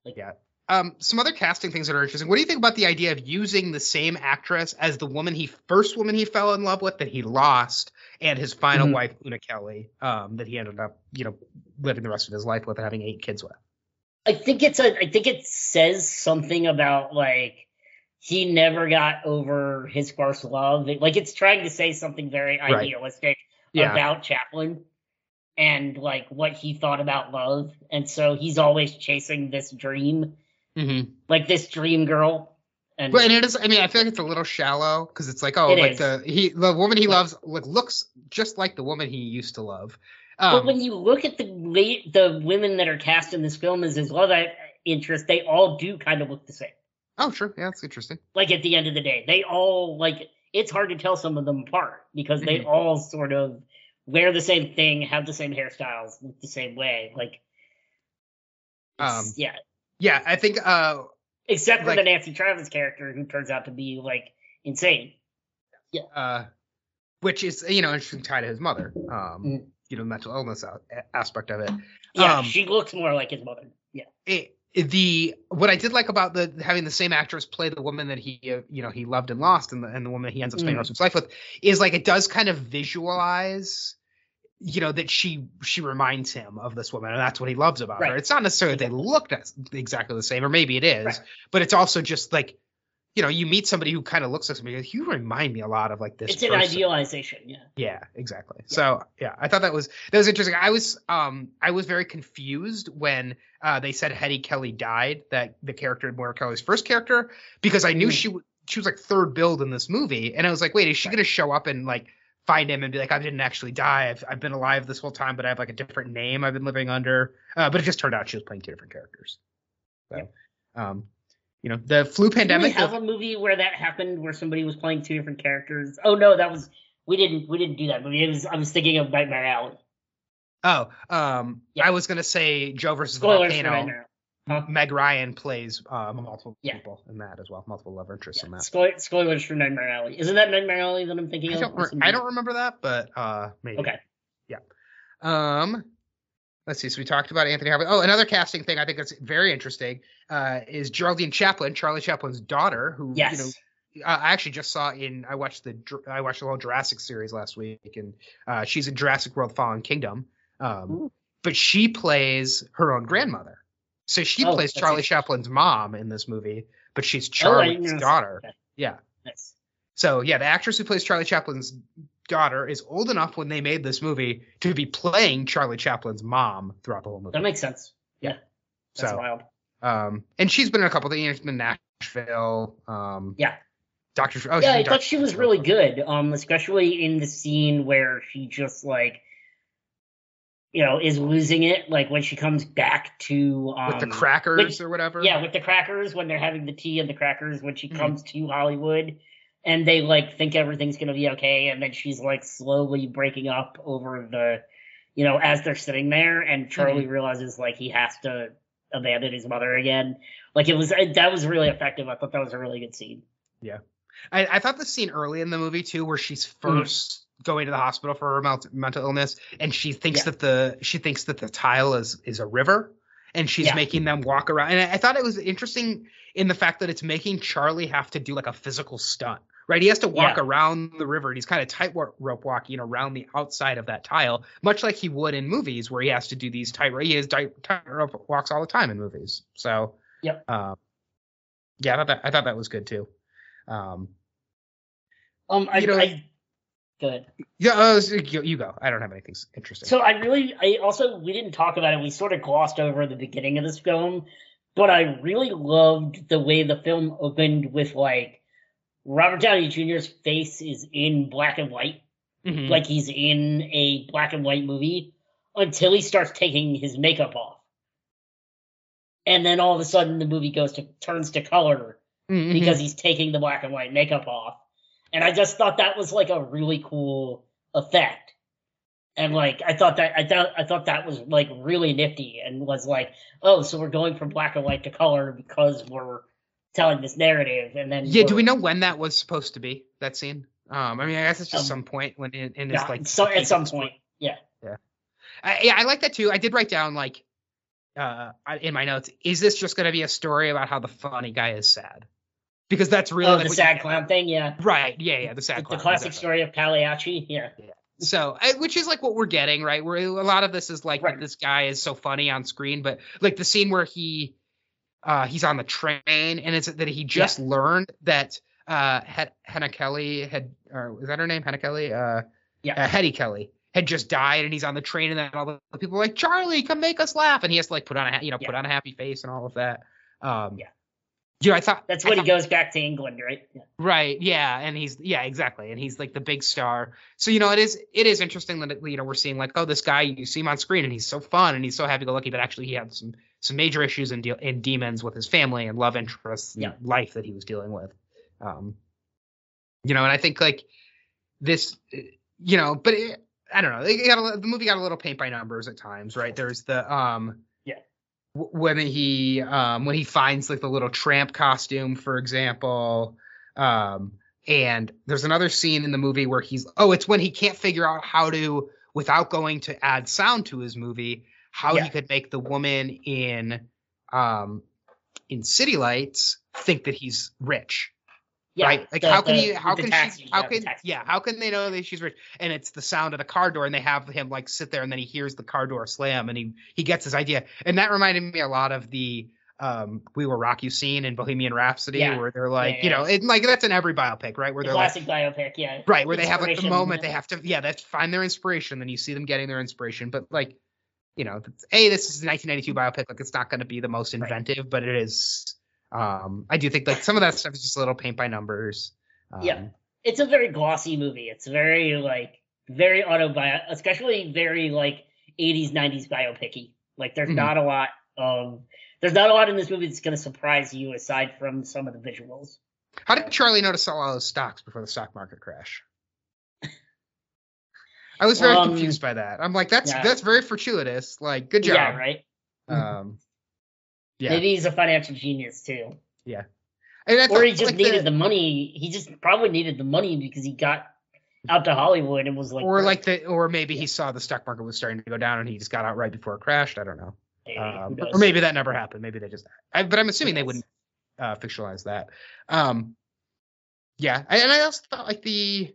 Like, yeah. Um, some other casting things that are interesting. What do you think about the idea of using the same actress as the woman he first woman he fell in love with that he lost, and his final mm-hmm. wife Oona Kelly, um, that he ended up, you know, living the rest of his life with and having eight kids with? I think it's a. I think it says something about like he never got over his first love. Like it's trying to say something very right. idealistic yeah. about Chaplin and like what he thought about love. And so he's always chasing this dream, mm-hmm. like this dream girl. And, but and it is. I mean, I feel like it's a little shallow because it's like, oh, it like is. the he the woman he loves like looks just like the woman he used to love. Um, but when you look at the late the women that are cast in this film as his love interest, they all do kind of look the same. Oh, sure, yeah, that's interesting. Like at the end of the day, they all like it's hard to tell some of them apart because they mm-hmm. all sort of wear the same thing, have the same hairstyles, look the same way. Like, um, yeah, yeah. I think, uh, except for like, the Nancy Travis character, who turns out to be like insane. Yeah. Uh, which is you know interesting tie to his mother. Um, mm-hmm. you know, mental illness aspect of it. Yeah, um, she looks more like his mother. Yeah. It, the what I did like about the having the same actress play the woman that he uh, you know he loved and lost and the, and the woman he ends up spending mm. most of his life with is like it does kind of visualize you know that she she reminds him of this woman and that's what he loves about right. her it's not necessarily they looked exactly the same or maybe it is right. but it's also just like you know, you meet somebody who kind of looks like somebody. You remind me a lot of like this. It's person. an idealization, yeah. Yeah, exactly. Yeah. So yeah, I thought that was that was interesting. I was um I was very confused when uh, they said Hetty Kelly died, that the character Moira Kelly's first character, because I knew mm. she she was like third billed in this movie, and I was like, wait, is she right. gonna show up and like find him and be like, I didn't actually die. I've, I've been alive this whole time, but I have like a different name I've been living under. Uh, but it just turned out she was playing two different characters. So, yeah. um, you know the flu pandemic. Did we have a movie where that happened, where somebody was playing two different characters? Oh no, that was we didn't we didn't do that movie. It was I was thinking of Nightmare Alley. Oh, um, yeah. I was gonna say Joe versus Spoilers the volcano. Huh? Meg Ryan plays uh, multiple yeah. people in that as well, multiple love interests yeah. in that. Spoil- spoilers for Nightmare Alley. Isn't that Nightmare Alley that I'm thinking I of? Re- I don't remember that, but uh, maybe. Okay. Yeah. Um, let's see. So we talked about Anthony Hopkins. Oh, another casting thing I think that's very interesting uh, is Geraldine Chaplin, Charlie Chaplin's daughter, who yes. you know I actually just saw in I watched the I watched the whole Jurassic series last week, and uh, she's in Jurassic World: Fallen Kingdom. Um, but she plays her own grandmother, so she oh, plays Charlie Chaplin's mom in this movie, but she's oh, Charlie's oh, daughter. Okay. Yeah. Nice. So yeah, the actress who plays Charlie Chaplin's daughter is old enough when they made this movie to be playing Charlie Chaplin's mom throughout the whole movie. That makes sense. Yeah. That's so, wild. Um, and she's been in a couple things. She's been Nashville. Um, yeah. Doctor. Oh, yeah, I thought she was really good. Um, especially in the scene where she just like you know, is losing it. Like when she comes back to um, with the crackers or whatever. Yeah, with the crackers when they're having the tea and the crackers when she Mhm. comes to Hollywood, and they like think everything's gonna be okay, and then she's like slowly breaking up over the, you know, as they're sitting there, and Charlie realizes like he has to abandon his mother again. Like it was that was really effective. I thought that was a really good scene. I, I thought the scene early in the movie too, where she's Mm-hmm. 1st going to the hospital for her mental illness, and she thinks Yeah. that the she thinks that the tile is is a river, and she's Yeah. making them walk around. And I, I thought it was interesting in the fact that it's making Charlie have to do like a physical stunt, right? He has to walk Yeah. around the river, and he's kind of tightrope walking around the outside of that tile, much like he would in movies where he has to do these tight. He has tight- tightrope walks all the time in movies. So, Yep. um, yeah, I thought that I thought that was good too. Um, Um, I, You know- I good. Yeah, uh, you, go. I don't have anything interesting. So I really, I also we didn't talk about it. We sort of glossed over the beginning of this film, but I really loved the way the film opened with like Robert Downey Jr.'s face is in black and white, Mhm. like he's in a black and white movie, until he starts taking his makeup off, and then all of a sudden the movie goes to turns to color Mhm. because he's taking the black and white makeup off. And I just thought that was like a really cool effect. And like I thought that I thought I thought that was like really nifty and was like, oh, so we're going from black and white to color because we're telling this narrative and then yeah. Do we know when that was supposed to be? That scene. Um. I mean, I guess it's just Um, some point when in, in yeah, like. so, at some point. Yeah. I, yeah, I like that too. I did write down like, uh, in my notes, is this just going to be a story about how the funny guy is sad? Because that's really oh, like the sad clown thing, yeah. Right. Yeah. Yeah. The sad The, clown. the classic exactly. story of Pagliacci, yeah. So, which is like what we're getting, right? Where a lot of this is like Right. this guy is so funny on screen, but like the scene where he, uh, he's on the train and it's that he just learned that uh, Hen- Henna Kelly had, or is that her name? Henna Kelly? Uh, Yeah. uh, Hetty Kelly had just died, and he's on the train, and then all the people are like, "Charlie, come make us laugh," and he has to like put on a, you know, put on a happy face and all of that. Um, Yeah. You know, I thought That's when he goes back to England, right? Yeah. Right. Yeah. And he's yeah, exactly. And he's like the big star. So you know, it is it is interesting that you know we're seeing like oh this guy you see him on screen and he's so fun and he's so happy go lucky, but actually he had some some major issues and de- and demons with his family and love interests and Yeah. life that he was dealing with. Um, you know, and I think like this, you know, but it, I don't know. It got a, the movie got a little paint by numbers at times, right? There's the um when he um when he finds like the little tramp costume for example um and there's another scene in the movie where he's oh it's when he can't figure out how to without going to add sound to his movie how Yeah. he could make the woman in um in city lights think that he's rich Yeah. right like the- how can the- you how can taxi, she how yeah, can yeah how can they know that she's rich and it's the sound of the car door and they have him like sit there and then he hears the car door slam and he he gets his idea and that reminded me a lot of the um we will rock you scene in bohemian rhapsody Yeah. where they're like Yeah, you yeah. know it, like that's in every biopic right where The they're like classic biopic, yeah. right where they have like the moment they have to yeah that's find their inspiration then you see them getting their inspiration but like you know a this is a 1992 biopic like it's not going to be the most Right. inventive but it is um i do think like some of that stuff is just a little paint by numbers um, Yeah. It's a very glossy movie. It's very like very autobi especially very like 80s 90s biopicy. Like there's Mhm. not a lot of there's not a lot in this movie that's going to surprise you aside from some of the visuals. how did charlie know to sell all those stocks before the stock market crash i was very Um, confused by that i'm like that's yeah. that's very fortuitous like good job Yeah, right. um yeah Maybe he's a financial genius too. I Or he just like, needed the- the money. He just probably needed the money because he got out to Hollywood and was like or like the or maybe he saw the stock market was starting to go down and he just got out right before it crashed i don't know Um, or maybe that never happened. Maybe they just. I, but I'm assuming they wouldn't uh, fictionalize that. Um, yeah, I- and I also thought like the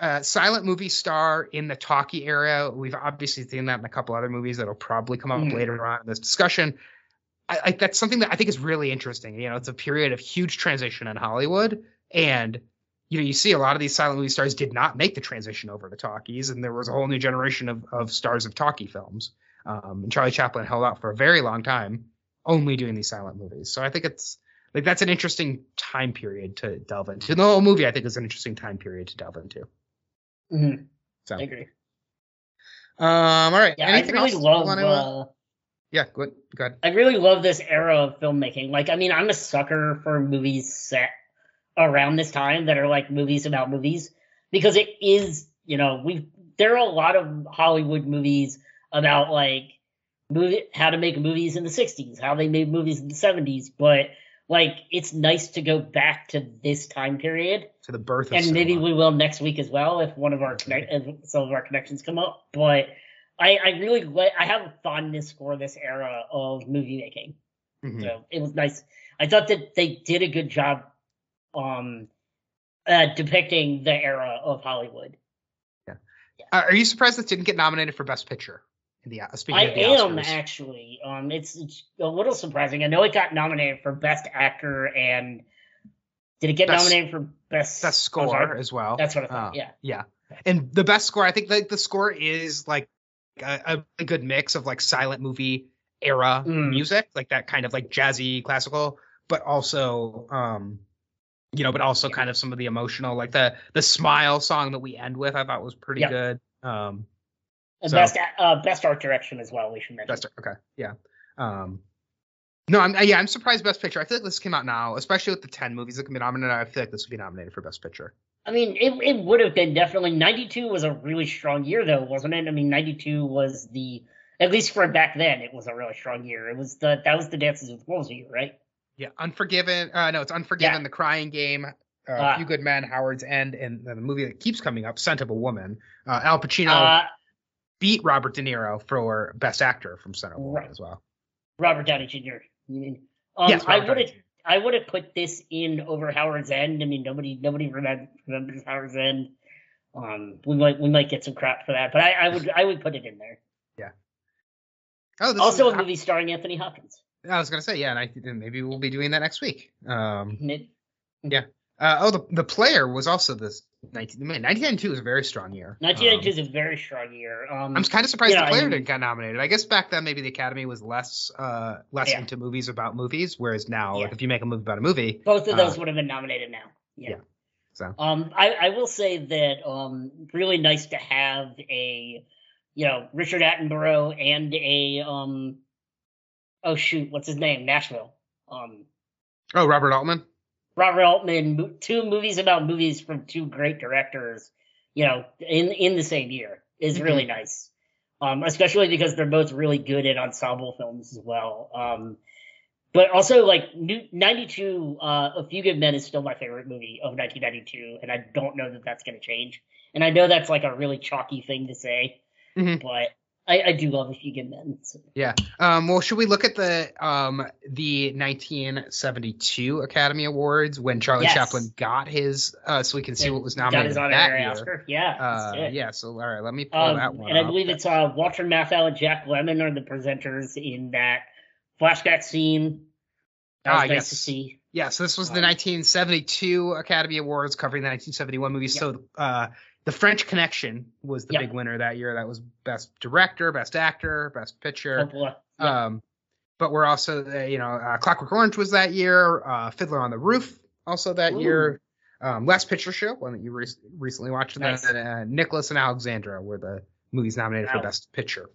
uh, silent movie star in the talkie era. We've obviously seen that in a couple other movies that'll probably come up Mhm. later on in this discussion. I, I, that's something that I think is really interesting. You know, it's a period of huge transition in Hollywood, and you know, you see a lot of these silent movie stars did not make the transition over to talkies, and there was a whole new generation of, of stars of talkie films. Um, and Charlie Chaplin held out for a very long time, only doing these silent movies. So I think it's like that's an interesting time period to delve into. The whole movie, I think, is an interesting time period to delve into. Mhm, So I agree. Um, all right. Yeah, Anything I really else love. wanna- Uh, yeah, go ahead. Go ahead. I really love this era of filmmaking. Like, I mean, I'm a sucker for movies set around this time that are like movies about movies because it is, you know, we there are a lot of Hollywood movies about like movie how to make movies in the 60s, how they made movies in the 70s, but like it's nice to go back to this time period To the birth of and maybe we will next week as well if one of our connect if some of our connections come up. But I, I really li- I have a fondness for this era of movie making. Mhm. So it was nice. I thought that they did a good job um uh, depicting the era of Hollywood. Uh, are you surprised this didn't get nominated for Best Picture? In the uh, speaking I of the am Oscars? actually. Um it's, it's a little surprising. I know it got nominated for best actor and did it get Best- nominated for best best score as well. That's what I thought. Uh, yeah. Yeah, and the best score, I think, like the score is like a, a good mix of like silent movie era Mm. music, like that kind of like jazzy classical, but also, um, you know, but also kind of some of the emotional, like the the smile song that we end with, I thought was pretty Yep. good. Um, And So- best uh, best art direction as well. We should mention. best, okay, yeah. Um, no, I'm yeah, I'm surprised Best Picture. I feel like this came out now, especially with the ten movies that can be nominated. I feel like this would be nominated for Best Picture. I mean, it, it would have been definitely 92 was a really strong year though, wasn't it? I mean, 92 was the at least for back then, it was a really strong year. It was the that was the Dances with Wolves year, right? Yeah, Unforgiven. Uh, no, it's Unforgiven, Yeah. The Crying Game, uh, Ah. Few Good Men, Howard's End, and the movie that keeps coming up, Scent of a Woman. Uh, Al Pacino Uh, beat Robert De Niro for Best Actor from Scent of a Woman Right. as well. Robert Downey Jr. You mean? Um, yes, I would have. I would have put this in over Howard's End. I mean, nobody nobody remem- remembers Howard's End. Um, we might we might get some crap for that, but I, I would I would put it in there. Yeah. Oh, this Also, is, a movie starring Anthony Hopkins. I, was gonna say, yeah, and I maybe we'll be doing that next week. Um, Mid- uh, oh, the the player was also this 19, man, 1992 was a very strong year. 1992 Um, is a very strong year. Um, I'm kind of surprised yeah, the player I mean- didn't get nominated. I guess back then maybe the Academy was less uh less Yeah. into movies about movies, whereas now, like if you make a movie about a movie, both of those uh, would have been nominated now. Yeah. yeah. So Um, I, I will say that um, really nice to have a, you know, Richard Attenborough and a um, oh shoot, what's his name? Nashville. Um, oh, Robert Altman. Robert Altman, two movies about movies from two great directors, you know, in in the same year is Mm-hmm. really nice. Um, especially because they're both really good at ensemble films as well. Um, but also like new, 92, uh, A Few Good Men is still my favorite movie of 1992, and I don't know that that's going to change. And I know that's like a really chalky thing to say, Mhm. but I, I do love A Few Good Men. So- Um, well, should we look at the um the 1972 Academy Awards when Charlie Yes. Chaplin got his uh so we can see what was Got nominated his that year. Oscar. Yeah. Uh, yeah. So all right, let me pull Um, that one. and I up. believe it's uh, Walter Matthau and Jack Lemmon are the presenters in that flashback scene. That was Ah, nice yes. to see. Yeah, so this was the Um, 1972 Academy Awards covering the 1971 movies. So uh, the French Connection was the Yep. big winner that year. That was Best Director, Best Actor, Best Picture. Yep. Um, but we're also, uh, you know, uh, Clockwork Orange was that year. Uh, Fiddler on the Roof also that Ooh. year. Um, Last Picture Show, one that you re- recently watched. And Nice. then uh, Nicholas and Alexandra were the movies nominated for Best Picture.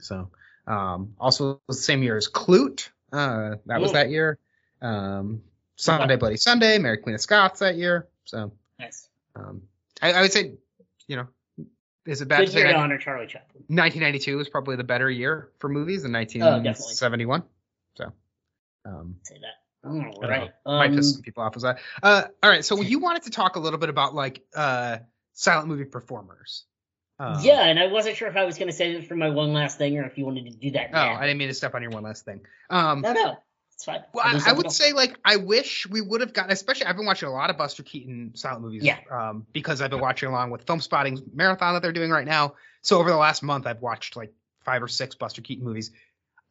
So um, also the same year as Klute. Uh, that was that year. Um, Sunday Bloody Sunday, Mary Queen of Scots that year. So nice. um, I, I would say, you know, is it bad Good to say year to honor Charlie Chaplin. 1992 was probably the better year for movies than 1971. Oh, definitely. 1971. so, um, Say that. All right. might Um, piss some people off as that. Uh, all right, so you wanted to talk a little bit about like uh, silent movie performers. Um, yeah, and I wasn't sure if I was going to say this for my one last thing or if you wanted to do that Oh, now. I didn't mean to step on your one last thing. Um, no, no. It's fine. Well, I, I would else. say like I wish we would have gotten, especially I've been watching a lot of Buster Keaton silent movies, Yeah. um, because I've been watching along with Filmspotting's marathon that they're doing right now. So over the last month, I've watched like five or six Buster Keaton movies.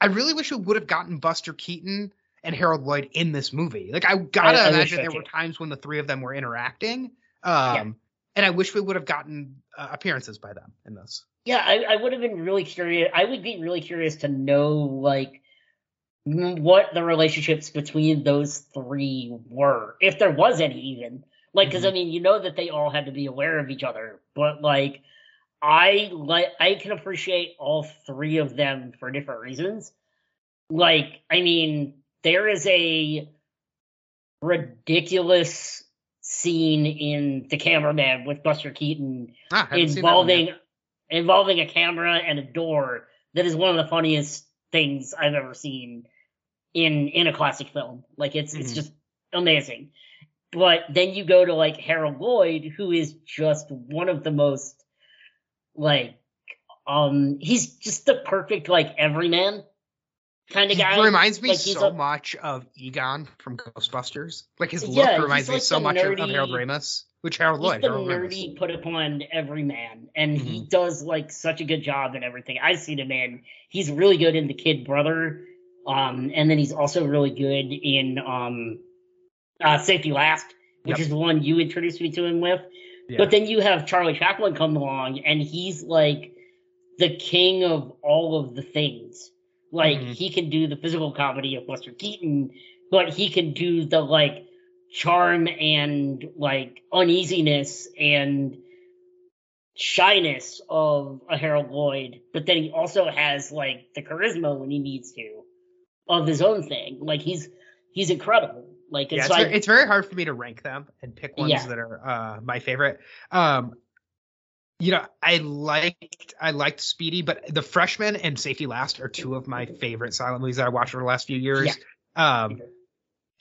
I really wish we would have gotten Buster Keaton and Harold Lloyd in this movie. Like I gotta I wish imagine there were times when the three of them were interacting, um, and I wish we would have gotten uh, appearances by them in this. Yeah, I, I would have been really curious. I would be really curious to know like what the relationships between those three were, if there was any even. Like, because I Mm-hmm. mean, you know that they all had to be aware of each other, but like, I like I can appreciate all three of them for different reasons. Like, I mean, there is a ridiculous scene in The Cameraman with Buster Keaton Ah, I haven't seen that one involving involving a camera and a door that is one of the funniest things I've ever seen in in a classic film. Like it's it's Mhm. just amazing. But then you go to like Harold Lloyd, who is just one of the most like um he's just the perfect like everyman kind of He guy. reminds me Like, so a- much of Egon from Ghostbusters. Like his look Yeah, reminds me so the much of, Harold Ramis, which Harold Lloyd. the Harold Ramis. nerdy put upon every man, and he Mm-hmm. does like such a good job in everything. I've seen him in. He's really good in the Kid Brother, um, and then he's also really good in um, uh, Safety Last, which Yep. is the one you introduced me to him with. Yeah. But then you have Charlie Chaplin come along, and he's like the king of all of the things. Like Mhm. he can do the physical comedy of Buster Keaton, but he can do the like charm and like uneasiness and shyness of a Harold Lloyd. But then he also has like the charisma when he needs to of his own thing. Like he's he's incredible. Like Yeah, it's it's, like very, it's very hard for me to rank them and pick ones Yeah. that are uh, my favorite. Um, you know, I liked I liked Speedy, but The Freshman and Safety Last are two of my favorite silent movies that I watched over the last few years. Um,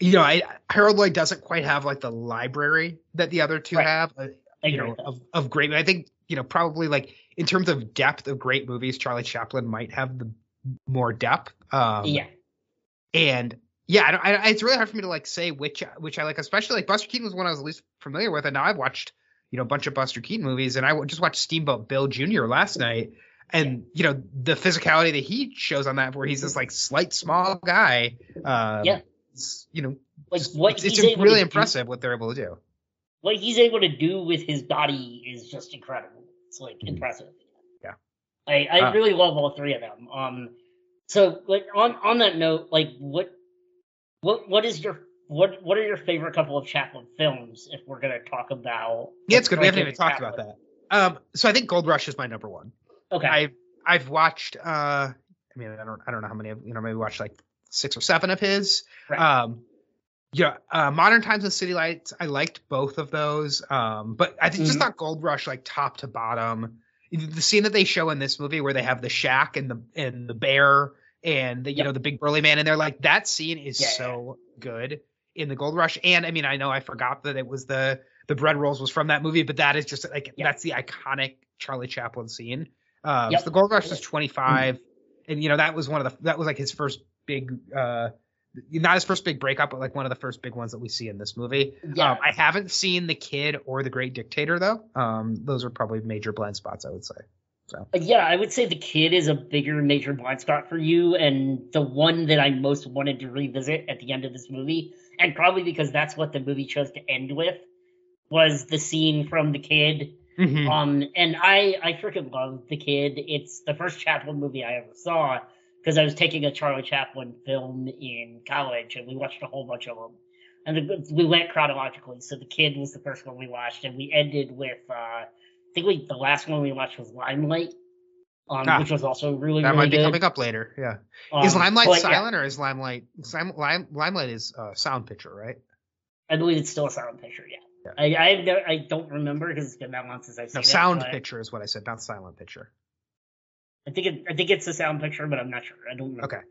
you know, I Harold Lloyd doesn't quite have like the library that the other two Right. have. Uh, you know, of, of great. I think you know probably like in terms of depth of great movies, Charlie Chaplin might have the more depth. Um, yeah. And yeah, I don't, I, it's really hard for me to like say which which I like, especially like Buster Keaton was one I was least familiar with, and now I've watched you know a bunch of Buster Keaton movies, and I just watched Steamboat Bill Jr. last night, and you know the physicality that he shows on that, where he's this like slight small guy, um, Yeah. it's, you know, Like what it's, it's really to do- impressive what they're able to do. what he's able to do with his body is just incredible. It's like impressive. Mm-hmm. Yeah. I, I Uh, really love all three of them. Um so like on on that note, like what what what is your what what are your favorite couple of Chaplin films if we're gonna talk about Yeah, it's good. We haven't even talked about that. Um, so I think Gold Rush is my number one. Okay. I've I've watched uh I mean I don't I don't know how many you know maybe watched like six or seven of his. Right. Um yeah, uh, Modern Times and City Lights. I liked both of those. Um, but I think just Mhm. not Gold Rush like top to bottom. The scene that they show in this movie where they have the shack and the and the bear and the you Yep. know the big burly man and they're like that scene is Yeah, so good in the Gold Rush. And I mean I know I forgot that it was the the bread rolls was from that movie, but that is just like Yeah. that's the iconic Charlie Chaplin scene. Um, Yep. so the Gold Rush was 25, and you know that was one of the that was like his first big, uh, not his first big breakup, but like one of the first big ones that we see in this movie. Yeah. Um, I haven't seen The Kid or The Great Dictator though. Um, those are probably major blind spots, I would say. So Yeah, I would say the kid is a bigger major blind spot for you, and the one that I most wanted to revisit at the end of this movie, and probably because that's what the movie chose to end with, was the scene from the kid. Mhm. Um, and I I freaking love the kid. It's the first Chaplin movie I ever saw because I was taking a Charlie Chaplin film in college, and we watched a whole bunch of them. And the, we went chronologically, so the kid was the first one we watched, and we ended with uh, I think we the last one we watched was Limelight, um, Ah, which was also really good. that really might be good. coming up later. Yeah. Um, is Limelight but yeah, silent or is Limelight Sim- Lime, Limelight is uh, sound picture, right? I believe it's still a silent picture. Yeah, Yeah. I I, I don't remember because it's been that long since I've seen No, it. sound picture is what I said, not silent picture. I think it, I think it's a sound picture, but I'm not sure. I don't remember. Okay.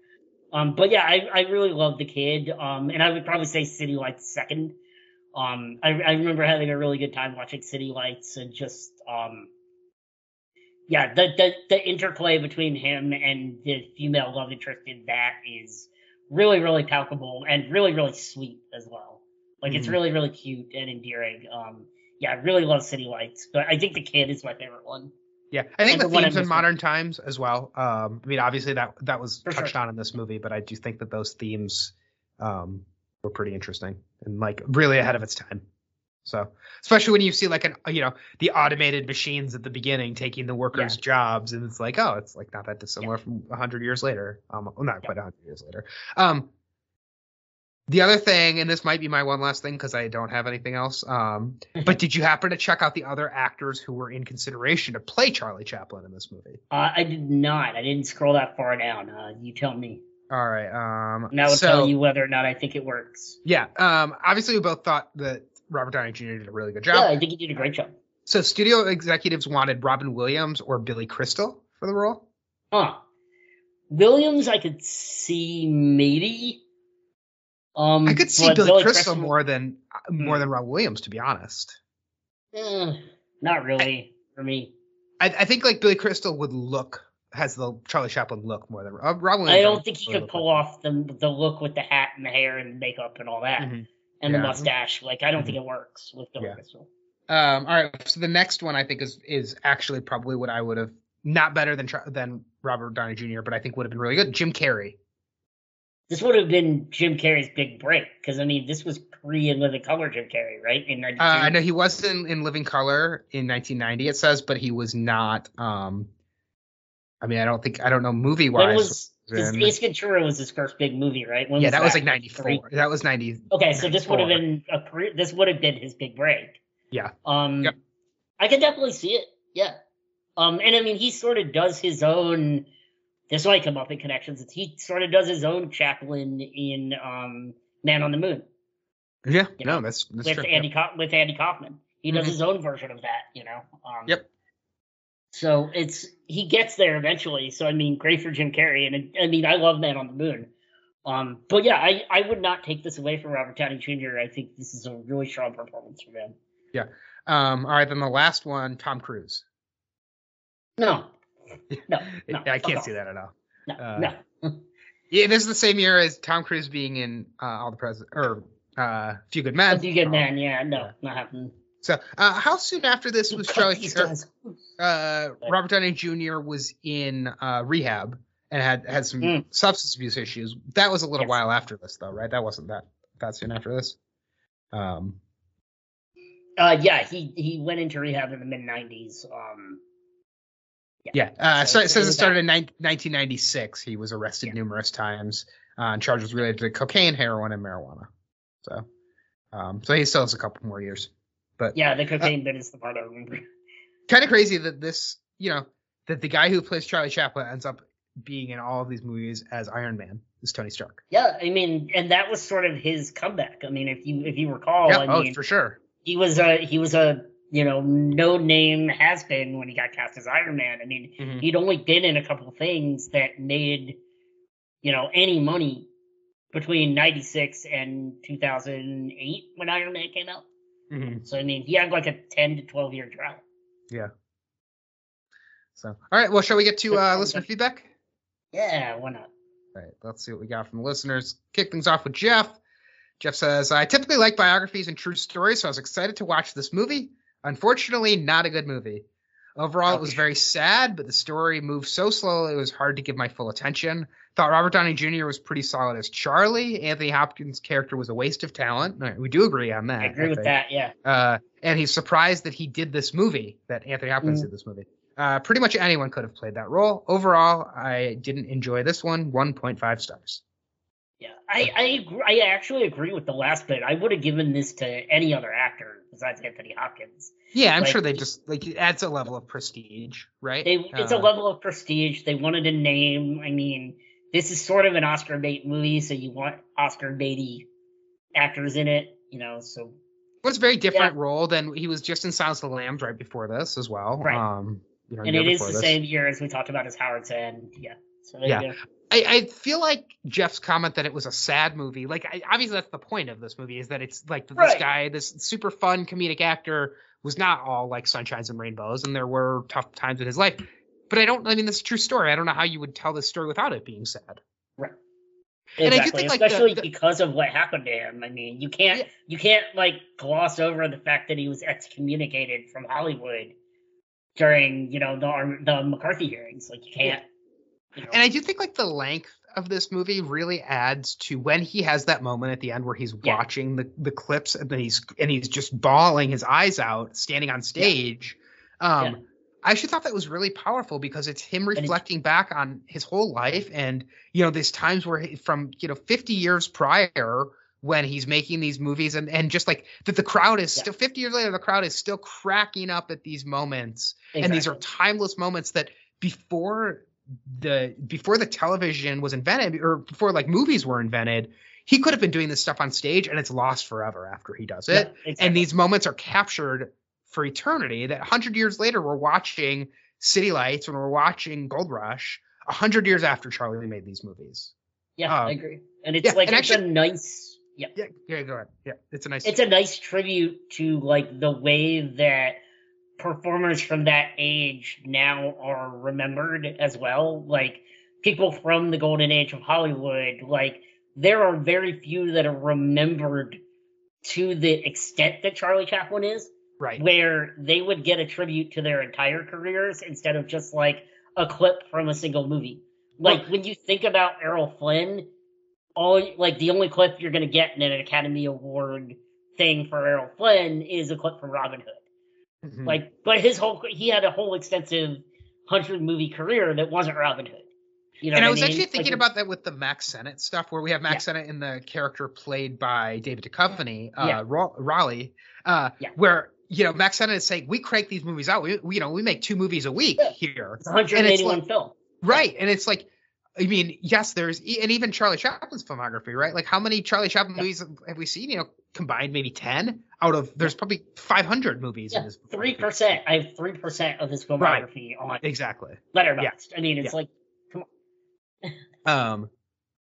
Um, but yeah, I, I really love the kid. Um, and I would probably say City Lights second. Um, I, I remember having a really good time watching City Lights and just um, yeah, the, the the interplay between him and the female love interest in that is really really palpable and really really sweet as well. Like it's Mhm. really really cute and endearing. Um, yeah, I really love City Lights, but I think the kid is my favorite one. Yeah, I think the the themes in modern times as well. Um, I mean, obviously that that was For sure. touched on in this movie, but I do think that those themes um, were pretty interesting and like really ahead of its time. So, especially when you see like an you know the automated machines at the beginning taking the workers' jobs, and it's like oh, it's like not that dissimilar from hundred years later. Um, well, not quite hundred years later. Um, The other thing, and this might be my one last thing because I don't have anything else. Um, but did you happen to check out the other actors who were in consideration to play Charlie Chaplin in this movie? Uh, I did not. I didn't scroll that far down. Uh, you tell me. All right. Um, And I will so, tell you whether or not I think it works. Yeah. Um, obviously, we both thought that Robert Downey Jr. did a really good job. Yeah, I think he did a great job. So studio executives wanted Robin Williams or Billy Crystal for the role. Huh. Williams, I could see maybe. Um, I could see but Billy, Crystal, more than Hmm. more than Rob Williams, to be honest. Eh, not really for me. I, I think like Billy Crystal would look has the Charlie Chaplin look more than uh, Robin Williams. I don't think he could pull like off the the look with the hat and the hair and the makeup and all that. Mhm. and the mustache. Like I don't Mhm. think it works with Billy Yeah. Crystal. Um, all right, so the next one I think is is actually probably what I would have not better than than Robert Downey Jr., but I think would have been really good. Jim Carrey. This would have been Jim Carrey's big break because I mean this was pre In Living Color Jim Carrey, right? In '92. Uh, I know he was in, in Living Color in 1990. It says, but he was not. Um, I mean, I don't think I don't know movie wise. was his, Ace Ventura was his first big movie, right? When yeah, was that was like Three? 94. That was 90. Okay, so this would have been a career. This would have been his big break. Yeah. Um, Yep. I can definitely see it. Yeah. Um, and I mean, he sort of does his own. This might come up in connections. He sort of does his own Chaplin in um, Man on the Moon Yeah, You no, know, that's that's with true. Andy Ka- with Andy Kaufman. He does Mhm. his own version of that. You know. Um, Yep. So it's he gets there eventually. So I mean, great for Jim Carrey, and it, I mean, I love Man on the Moon. Um, but yeah, I, I would not take this away from Robert Downey Jr. I think this is a really strong performance from him. Yeah. Um, all right, then the last one, Tom Cruise. No, no, no. I can't see that at all. No, Uh, no. Yeah, this is the same year as Tom Cruise being in uh, All the President or uh, Few Good Men. If you get Um, man, yeah, no, yeah. not happening. So, uh, how soon after this was Cut Charlie? these uh, Robert Downey Jr. was in uh, rehab and had had some Mm. substance abuse issues. That was a little Yes. while after this, though, right? That wasn't that that soon after this. Um, Uh, yeah, he he went into rehab in the mid '90s. Um, yeah. Uh, So so, it says it started in nine- 1996. He was arrested Yeah. numerous times uh, on charges related to cocaine, heroin, and marijuana. So, um, so he still has a couple more years. But yeah, the cocaine bit is the part I remember. kind of crazy that this, you know, that the guy who plays Charlie Chaplin ends up being in all of these movies as Iron Man is Tony Stark. Yeah, I mean, and that was sort of his comeback. I mean, if you if you recall, yeah, I oh, mean, for sure. he was a he was a you know no name has been when he got cast as Iron Man. I mean, Mhm. he'd only been in a couple of things that made you know any money between 96 and 2008 when Iron Man came out. Mhm. So I mean, he had like a 10 to 12 year drought. Yeah. So, all right. Well, shall we get to uh, listener feedback? Yeah, why not? All right. Let's see what we got from the listeners. Kick things off with Jeff. Jeff says, I typically like biographies and true stories, so I was excited to watch this movie. Unfortunately, not a good movie. Overall, it was very sad, but the story moved so slowly it was hard to give my full attention. Thought Robert Downey Jr. was pretty solid as Charlie. Anthony Hopkins' character was a waste of talent. We do agree on that. I agree with that. Yeah. Uh, and he's surprised that he did this movie, that Anthony Hopkins Mm. did this movie. Uh, pretty much anyone could have played that role. Overall, I didn't enjoy this one. 1.5 stars. Yeah, I I, agree, I actually agree with the last bit. I would have given this to any other actor besides Anthony Hopkins. Yeah, I'm Like- sure they just like it adds a level of prestige, right? They, it's a Uh, level of prestige. They wanted a name. I mean, this is sort of an Oscar bait movie, so you want Oscar baity actors in it. You know, so It was a very different role than he was just in Silence of the Lambs right before this as well. Right. Um, you know, and it is the this. same year as we talked about as Howard's End. Yeah. So Yeah. I, I feel like Jeff's comment that it was a sad movie. Like, I, obviously, that's the point of this movie is that it's like this Right. guy, this super fun comedic actor, was not all like sunshines and rainbows, and there were tough times in his life. But I don't. I mean, this is a true story. I don't know how you would tell this story without it being sad. And I do Exactly, think, like, especially the- because of what happened to him. I mean, you can't Yeah. you can't like gloss over the fact that he was excommunicated from Hollywood during you know the the McCarthy hearings. Like you can't. You know, And I do think like the length of this movie really adds to when he has that moment at the end where he's Yeah. watching the, the clips and then he's and he's just bawling his eyes out standing on stage. Um Yeah. I actually thought that was really powerful because it's him it's- reflecting back on his whole life and you know there's times where he, from you know 50 years prior when he's making these movies and, and just like that the crowd is Yeah. still 50 years later the crowd is still cracking up at these moments and these are timeless moments that before the before the television was invented or before like movies were invented he could have been doing this stuff on stage and it's lost forever after he does it Yeah, exactly. and these moments are captured for eternity that 100 years later we're watching city lights when we're watching gold rush 100 years after charlie made these movies yeah, um, I agree. And it's yeah, like and it's actually- a nice yeah. yeah yeah go ahead yeah it's a nice It's a nice tribute to like the way that performers from that age now are remembered as well. Like people from the golden age of Hollywood, like there are very few that are remembered to the extent that Charlie Chaplin is. right where they would get a tribute to their entire careers instead of just like a clip from a single movie. Like when you think about Errol Flynn, all like the only clip you're gonna get in an Academy Award thing for Errol Flynn is a clip from Robin Hood. Mhm. Like, but his whole he had a whole extensive hundred movie career that wasn't Robin Hood. You know, and I was mean? actually thinking Like, about that with the Mack Sennett stuff, where we have Mack Yeah. Sennett in the character played by David Duchovny, uh, Yeah. Ra- Rollie, uh, Yeah. where you know Mack Sennett is saying we crank these movies out. We, we you know we make two movies a week Yeah. here, it's a 181 like- film. right? And it's like, I mean, yes, there's e- and even Charlie Chaplin's filmography, right? Like how many Charlie Chaplin Yeah. movies have we seen? You know, combined maybe ten out of there's probably 500 movies in Yeah, his 3% I have three percent of his filmography on exactly. Letterboxd. I mean, it's Yeah. like Um,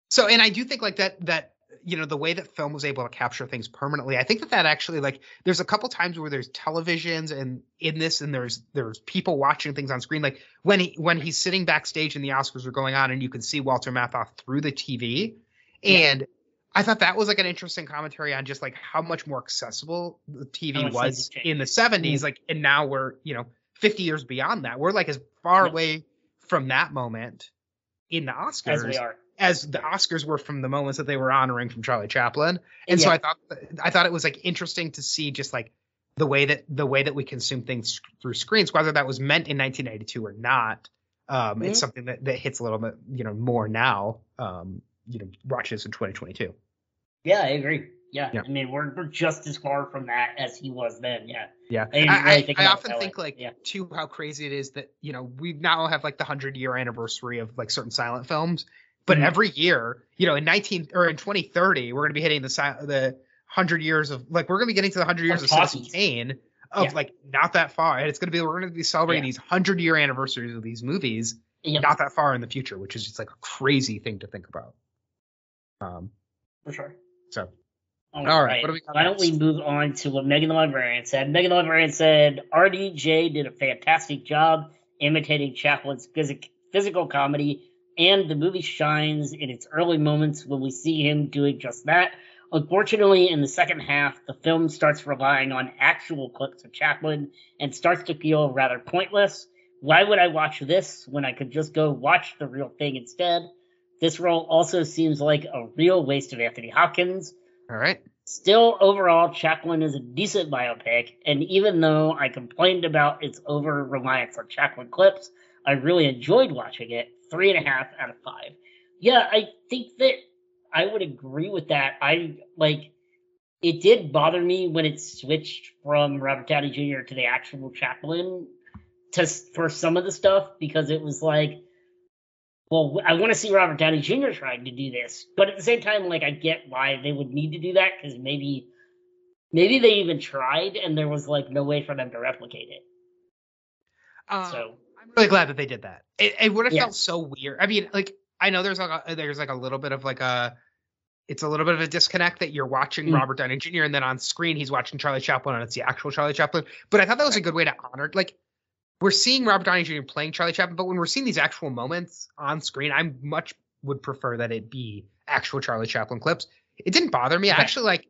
so and I do think like that that you know the way that film was able to capture things permanently. I think that that actually like there's a couple times where there's televisions and in this and there's there's people watching things on screen. Like when he when he's sitting backstage and the Oscars are going on and you can see Walter Matthau through the TV, Yeah. and I thought that was like an interesting commentary on just like how much more accessible the TV was in the 70s. Like and now we're you know 50 years beyond that. We're like as far Yeah. away from that moment in the Oscars as we are. as the Oscars were from the moments that they were honoring from Charlie Chaplin. And so I thought I thought it was like interesting to see just like the way that the way that we consume things through screens, whether that was meant in 1992 or not. Um, Mhm. It's something that, that hits a little bit, you know, more now. Um, you know, watch this in 2022. Yeah, I agree. Yeah. Yeah. I mean, we're we're just as far from that as he was then. Yeah. Yeah, I didn't I, really I, think I often think way. like Yeah. too how crazy it is that you know we now have like the hundred year anniversary of like certain silent films, but Mhm. every year, you know, in nineteen or in twenty thirty, we're gonna be hitting the si- the hundred years of like we're gonna be getting to the hundred years Of of Citizen talkies. Kane of Yeah. like not that far, and it's gonna be we're gonna be celebrating Yeah. these hundred year anniversaries of these movies Yeah. not that far in the future, which is just like a crazy thing to think about. Um, for sure. so All All right, what do we got Why don't we move on to what Megan the Librarian said? Megan the Librarian said RDJ did a fantastic job imitating Chaplin's physic- physical comedy, and the movie shines in its early moments when we see him doing just that. Unfortunately, in the second half, the film starts relying on actual clips of Chaplin and starts to feel rather pointless. Why would I watch this when I could just go watch the real thing instead? This role also seems like a real waste of Anthony Hopkins. all right, Still, overall, Chaplin is a decent biopic, and even though I complained about its over reliance on Chaplin clips, I really enjoyed watching it. Three and a half out of five. Yeah, I think that I would agree with that. I like it did bother me when it switched from Robert Downey Jr. to the actual Chaplin to for some of the stuff because it was like well, I want to see Robert Downey Jr. trying to do this, but at the same time, like I get why they would need to do that because maybe, maybe they even tried and there was like no way for them to replicate it. um, So I'm really glad that they did that. It, it would have Yeah. felt so weird. I mean, like I know there's like a, there's like a little bit of like a it's a little bit of a disconnect that you're watching Mm. Robert Downey Jr. and then on screen he's watching Charlie Chaplin and it's the actual Charlie Chaplin. But I thought that was a good way to honor like we're seeing Robert Downey Jr. playing Charlie Chaplin, but when we're seeing these actual moments on screen, I much would prefer that it be actual Charlie Chaplin clips. It didn't bother me. I actually like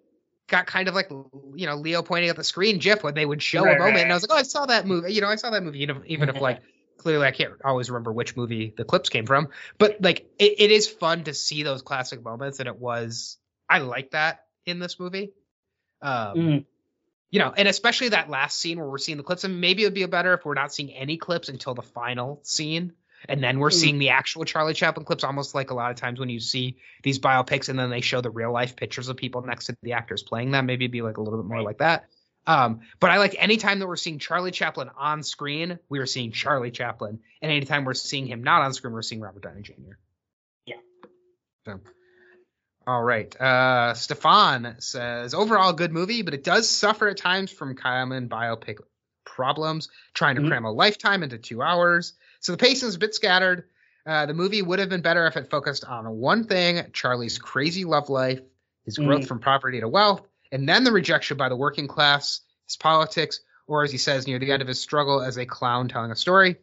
got kind of like you know Leo pointing at the screen GIF when they would show Right, a moment, right, and I was like, oh, I saw that movie. You know, I saw that movie. Even if, like clearly I can't always remember which movie the clips came from, but like it, it is fun to see those classic moments, and it was I like that in this movie. Um, Mhm. You know, and especially that last scene where we're seeing the clips, and maybe it would be better if we're not seeing any clips until the final scene. and then we're Mm. seeing the actual Charlie Chaplin clips, almost like a lot of times when you see these biopics and then they show the real life pictures of people next to the actors playing them. Maybe it'd be like a little bit more Right. like that. Um, but I like anytime that we're seeing Charlie Chaplin on screen, we are seeing Charlie Chaplin, and anytime we're seeing him not on screen, we're seeing Robert Downey Jr. Yeah. So, all right. Uh, Stefan says overall good movie, but it does suffer at times from common biopic problems, trying to Mhm. cram a lifetime into two hours. So the pacing is a bit scattered. Uh, the movie would have been better if it focused on one thing: Charlie's crazy love life, his growth Mhm. from poverty to wealth, and then the rejection by the working class, his politics, or as he says near the end of his struggle as a clown telling a story.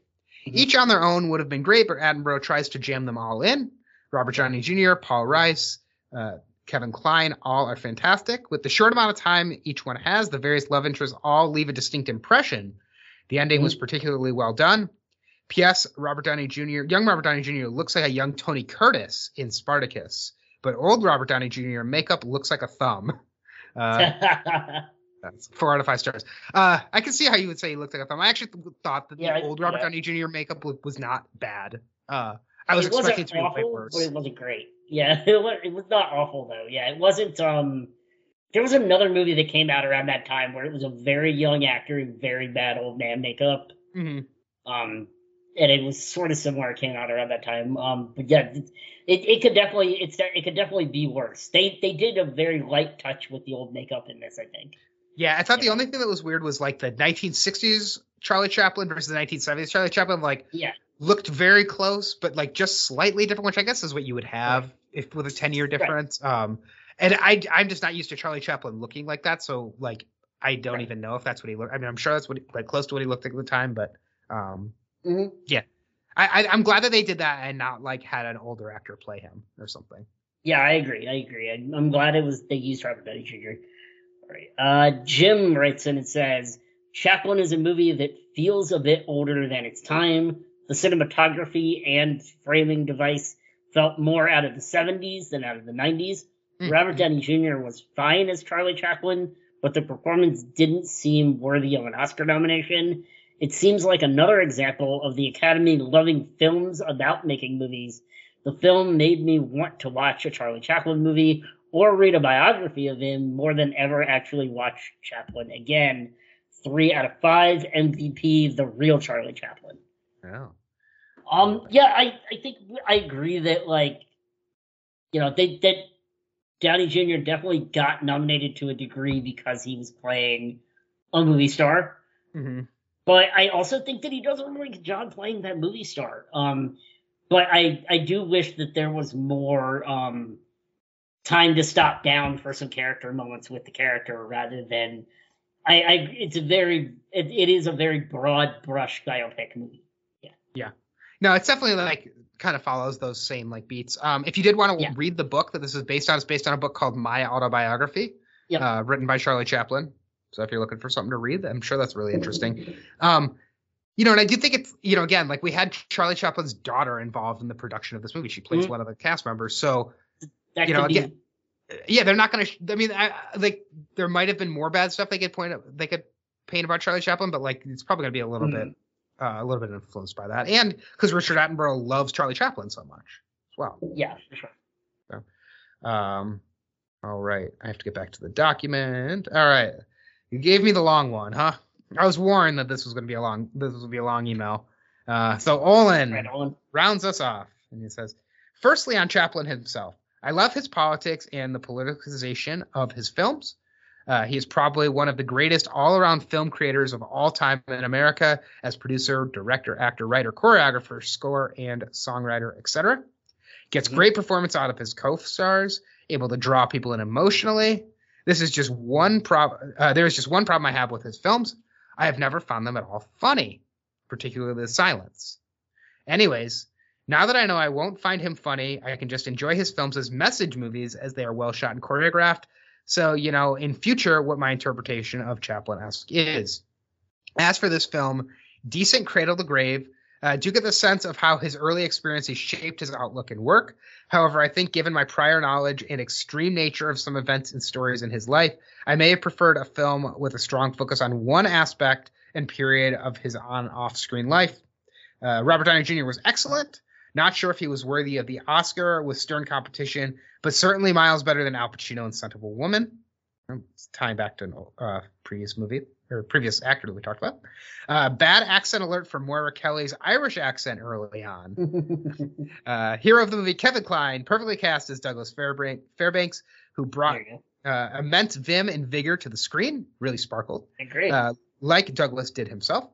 Mhm. Each on their own would have been great, but Attenborough tries to jam them all in. Robert Downey Jr., Paul Rhys, uh, Kevin Kline, all are fantastic. With the short amount of time each one has, the various love interests all leave a distinct impression. The ending was particularly well done. P.S. Robert Downey Jr., young Robert Downey Jr. looks like a young Tony Curtis in Spartacus, but old Robert Downey Jr. makeup looks like a thumb. Uh, that's four out of five stars. Uh, I can see how you would say he looked like a thumb. I actually thought that Yeah, the old Robert yeah. Downey Jr. makeup was, was not bad. Uh, I was it expecting wasn't it to be way worse. but it wasn't great. Yeah, it was, it was not awful though. Yeah, it wasn't. Um, there was another movie that came out around that time where it was a very young actor in very bad old man makeup. hmm Um, and it was sort of similar. It came out around that time. Um, but yeah, it, it could definitely it's it could definitely be worse. They they did a very light touch with the old makeup in this. I think. Yeah, I thought the only thing that was weird was like the 1960s Charlie Chaplin versus the 1970s Charlie Chaplin. Like, Yeah. Looked very close, but like just slightly different, which I guess is what you would have if with a 10 year difference. Um, and I I'm just not used to Charlie Chaplin looking like that, so like I don't Right. even know if that's what he looked. I mean, I'm sure that's what like close to what he looked like at the time, but um, Mhm. I, I I'm glad that they did that and not like had an older actor play him or something. Yeah, I agree. I agree. I, I'm glad it was they used Robert Downey Jr. All right. Uh, Jim writes in and says Chaplin is a movie that feels a bit older than its time. The cinematography and framing device felt more out of the 70s than out of the 90s. Hmm. Robert Downey Jr. was fine as Charlie Chaplin, but the performance didn't seem worthy of an Oscar nomination. It seems like another example of the Academy loving films about making movies. The film made me want to watch a Charlie Chaplin movie or read a biography of him more than ever actually watch Chaplin again. Three out of five MVP, the real Charlie Chaplin. Oh. Um, yeah, I, I think I agree that like, you know, they that Downey Jr. definitely got nominated to a degree because he was playing a movie star. hmm But I also think that he does a really good job playing that movie star. Um, but I I do wish that there was more um time to stop down for some character moments with the character rather than I, I it's a very it, it is a very broad brush biopic movie. No, it's definitely like kind of follows those same like beats. Um, if you did want to Yeah. read the book that this is based on, it's based on a book called My Autobiography, Yep. uh, written by Charlie Chaplin. So if you're looking for something to read, I'm sure that's really interesting. Um, you know, and I do think it's you know again like we had Charlie Chaplin's daughter involved in the production of this movie. She plays Mhm. one of the cast members. So That You know, be again, yeah, they're not going to. I mean, I, like there might have been more bad stuff they could point they could paint about Charlie Chaplin, but like it's probably going to be a little Mhm. bit, uh, a little bit influenced by that, and because Richard Attenborough loves Charlie Chaplin so much as well. yeah, for sure. Um, all right, I have to get back to the document. All right, you gave me the long one, huh? I was warned that this was going to be a long, this was going to be a long email. Uh, so Olin Right rounds us off and he says firstly on chaplin himself i love his politics and the politicization of his films uh, he is probably one of the greatest all-around film creators of all time in america as producer director actor writer choreographer score and songwriter etc gets Mhm. great performance out of his co-stars able to draw people in emotionally this is just one problem uh, there is just one problem i have with his films i have never found them at all funny particularly the silence Anyways, now that I know I won't find him funny, I can just enjoy his films as message movies as they are well shot and choreographed. So, you know, in future, what my interpretation of Chaplin esque is. As for this film, decent cradle to grave. Uh, do get the sense of how his early experiences shaped his outlook and work. However, I think given my prior knowledge and extreme nature of some events and stories in his life, I may have preferred a film with a strong focus on one aspect and period of his on off screen life. Uh, Robert Downey Jr. was excellent. Not sure if he was worthy of the Oscar with stern competition, but certainly miles better than Al Pacino in Scent of a Woman. It's tying back to a uh, previous movie or previous actor that we talked about. Uh, bad accent alert for Moira Kelly's Irish accent early on. uh, hero of the movie, Kevin Kline, perfectly cast as Douglas Fairbanks, who brought uh, immense vim and vigor to the screen. Really sparkled. Great. Uh, like Douglas did himself.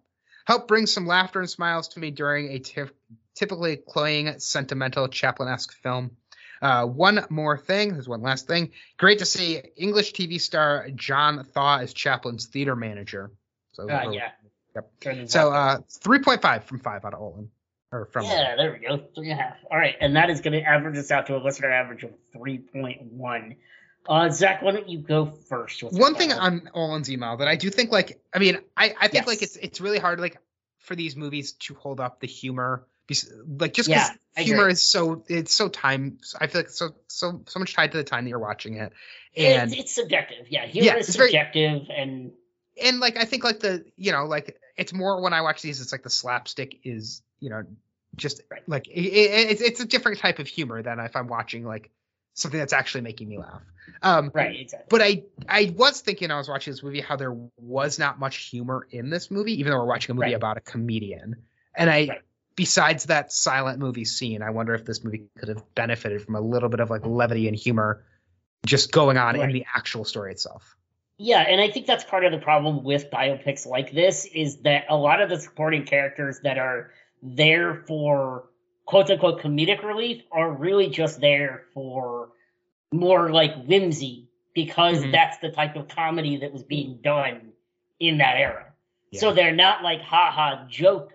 Helped bring some laughter and smiles to me during a typically cloying, sentimental Chaplin-esque film. Uh, one more thing. There's one last thing. Great to see English TV star John Thaw as Chaplin's theater manager. So uh, yeah. Yep. So uh, 3.5 from 5 out of Olin. Or from yeah, there we go. Three and a half. All right. And that is going to average us out to a listener average of 3.1. Uh, Zach, why don't you go first? One thing on Olin's email that I do think, like, I mean, I, I think yes. like it's it's really hard, like, for these movies to hold up the humor like just because yeah, humor is so it's so time i feel like so so so much tied to the time that you're watching it. And it's, it's subjective yeah humor yeah, is subjective very, and and like i think like the you know like it's more when i watch these it's like the slapstick is you know just right. like it, it, it's it's a different type of humor than if i'm watching like something that's actually making me laugh. Um right exactly. but i i was thinking i was watching this movie how there was not much humor in this movie even though we're watching a movie right. about a comedian. And i right besides that silent movie scene, I wonder if this movie could have benefited from a little bit of like levity and humor just going on right. in the actual story itself. Yeah, and I think that's part of the problem with biopics like this is that a lot of the supporting characters that are there for quote unquote comedic relief are really just there for more like whimsy because mm-hmm. that's the type of comedy that was being done in that era. Yeah. So they're not like haha joke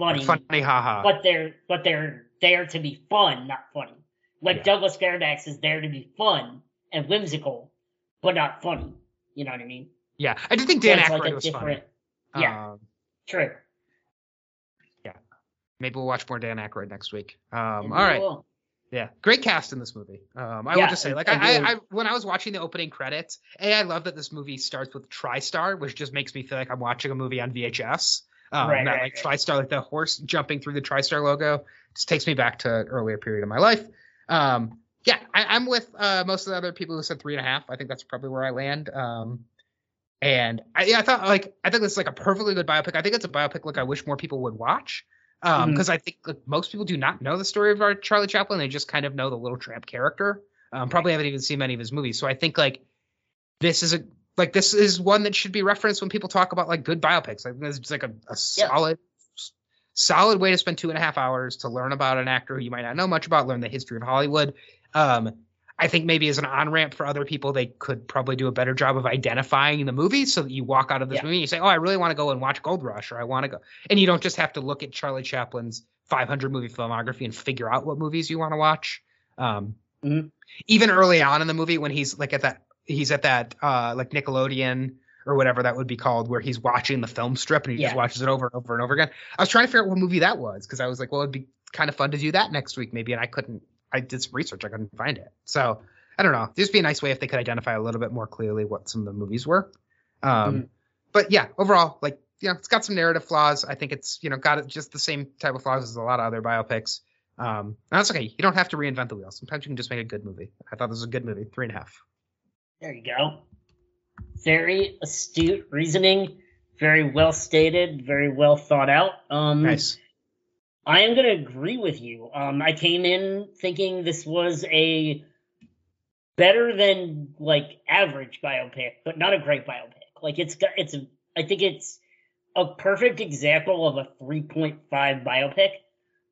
funny, funny, haha. But they're but they're there to be fun, not funny. Like yeah. Douglas Fairbanks is there to be fun and whimsical, but not funny. You know what I mean? Yeah, I do think Dan so Aykroyd like was different. Funny. Yeah, um, true. Yeah, maybe we'll watch more Dan Aykroyd next week. Um, all right. Will. Yeah, great cast in this movie. Um, I yeah, will just say, like, I, I, I, when I was watching the opening credits, a I love that this movie starts with TriStar, which just makes me feel like I'm watching a movie on VHS. Um, right, that right, like right. TriStar, like the horse jumping through the TriStar logo, just takes me back to an earlier period of my life. Um, yeah, I, am with uh, most of the other people who said three and a half. I think that's probably where I land. Um, and I, yeah, I thought like I think it's like a perfectly good biopic. I think it's a biopic like I wish more people would watch because um, mm-hmm. I think like, most people do not know the story of our Charlie Chaplin. They just kind of know the Little Tramp character. Um, probably haven't even seen many of his movies. So I think like this is a like this is one that should be referenced when people talk about like good biopics. Like this is like a, a solid solid way to spend two and a half hours to learn about an actor who you might not know much about, learn the history of Hollywood. Um, I think maybe as an on ramp for other people, they could probably do a better job of identifying the movie so that you walk out of this yeah. movie and you say, Oh, I really want to go and watch Gold Rush, or I want to go. And you don't just have to look at Charlie Chaplin's 500 movie filmography and figure out what movies you want to watch. Um, mm-hmm. Even early on in the movie, when he's like at that he's at that uh like Nickelodeon or whatever that would be called, where he's watching the film strip and he yeah. just watches it over and over and over again. I was trying to figure out what movie that was because I was like, well, it'd be kind of fun to do that next week maybe, and I couldn't. I did some research, I couldn't find it. So I don't know. Would be a nice way if they could identify a little bit more clearly what some of the movies were. Um, mm But yeah, overall, like you know, it's got some narrative flaws. I think it's you know got just the same type of flaws as a lot of other biopics. Um, and that's okay. You don't have to reinvent the wheel. Sometimes you can just make a good movie. I thought this was a good movie. Three and a half. There you go. Very astute reasoning, very well stated, very well thought out. Um, nice. I am going to agree with you. Um, I came in thinking this was a better than like average biopic, but not a great biopic. Like it's got it's I think it's a perfect example of a 3.5 biopic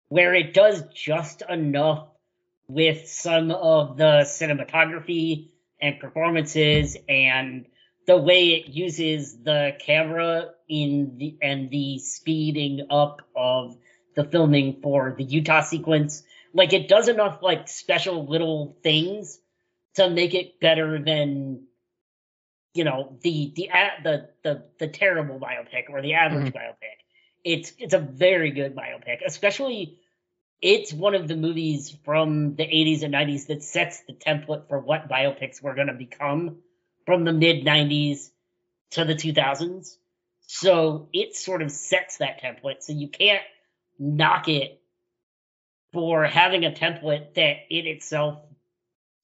where it does just enough with some of the cinematography and performances and the way it uses the camera in the and the speeding up of the filming for the Utah sequence. Like it does enough like special little things to make it better than you know the the the the, the terrible biopic or the average mm-hmm. biopic. It's it's a very good biopic, especially it's one of the movies from the 80s and 90s that sets the template for what biopics were going to become from the mid 90s to the 2000s. So it sort of sets that template. So you can't knock it for having a template that it itself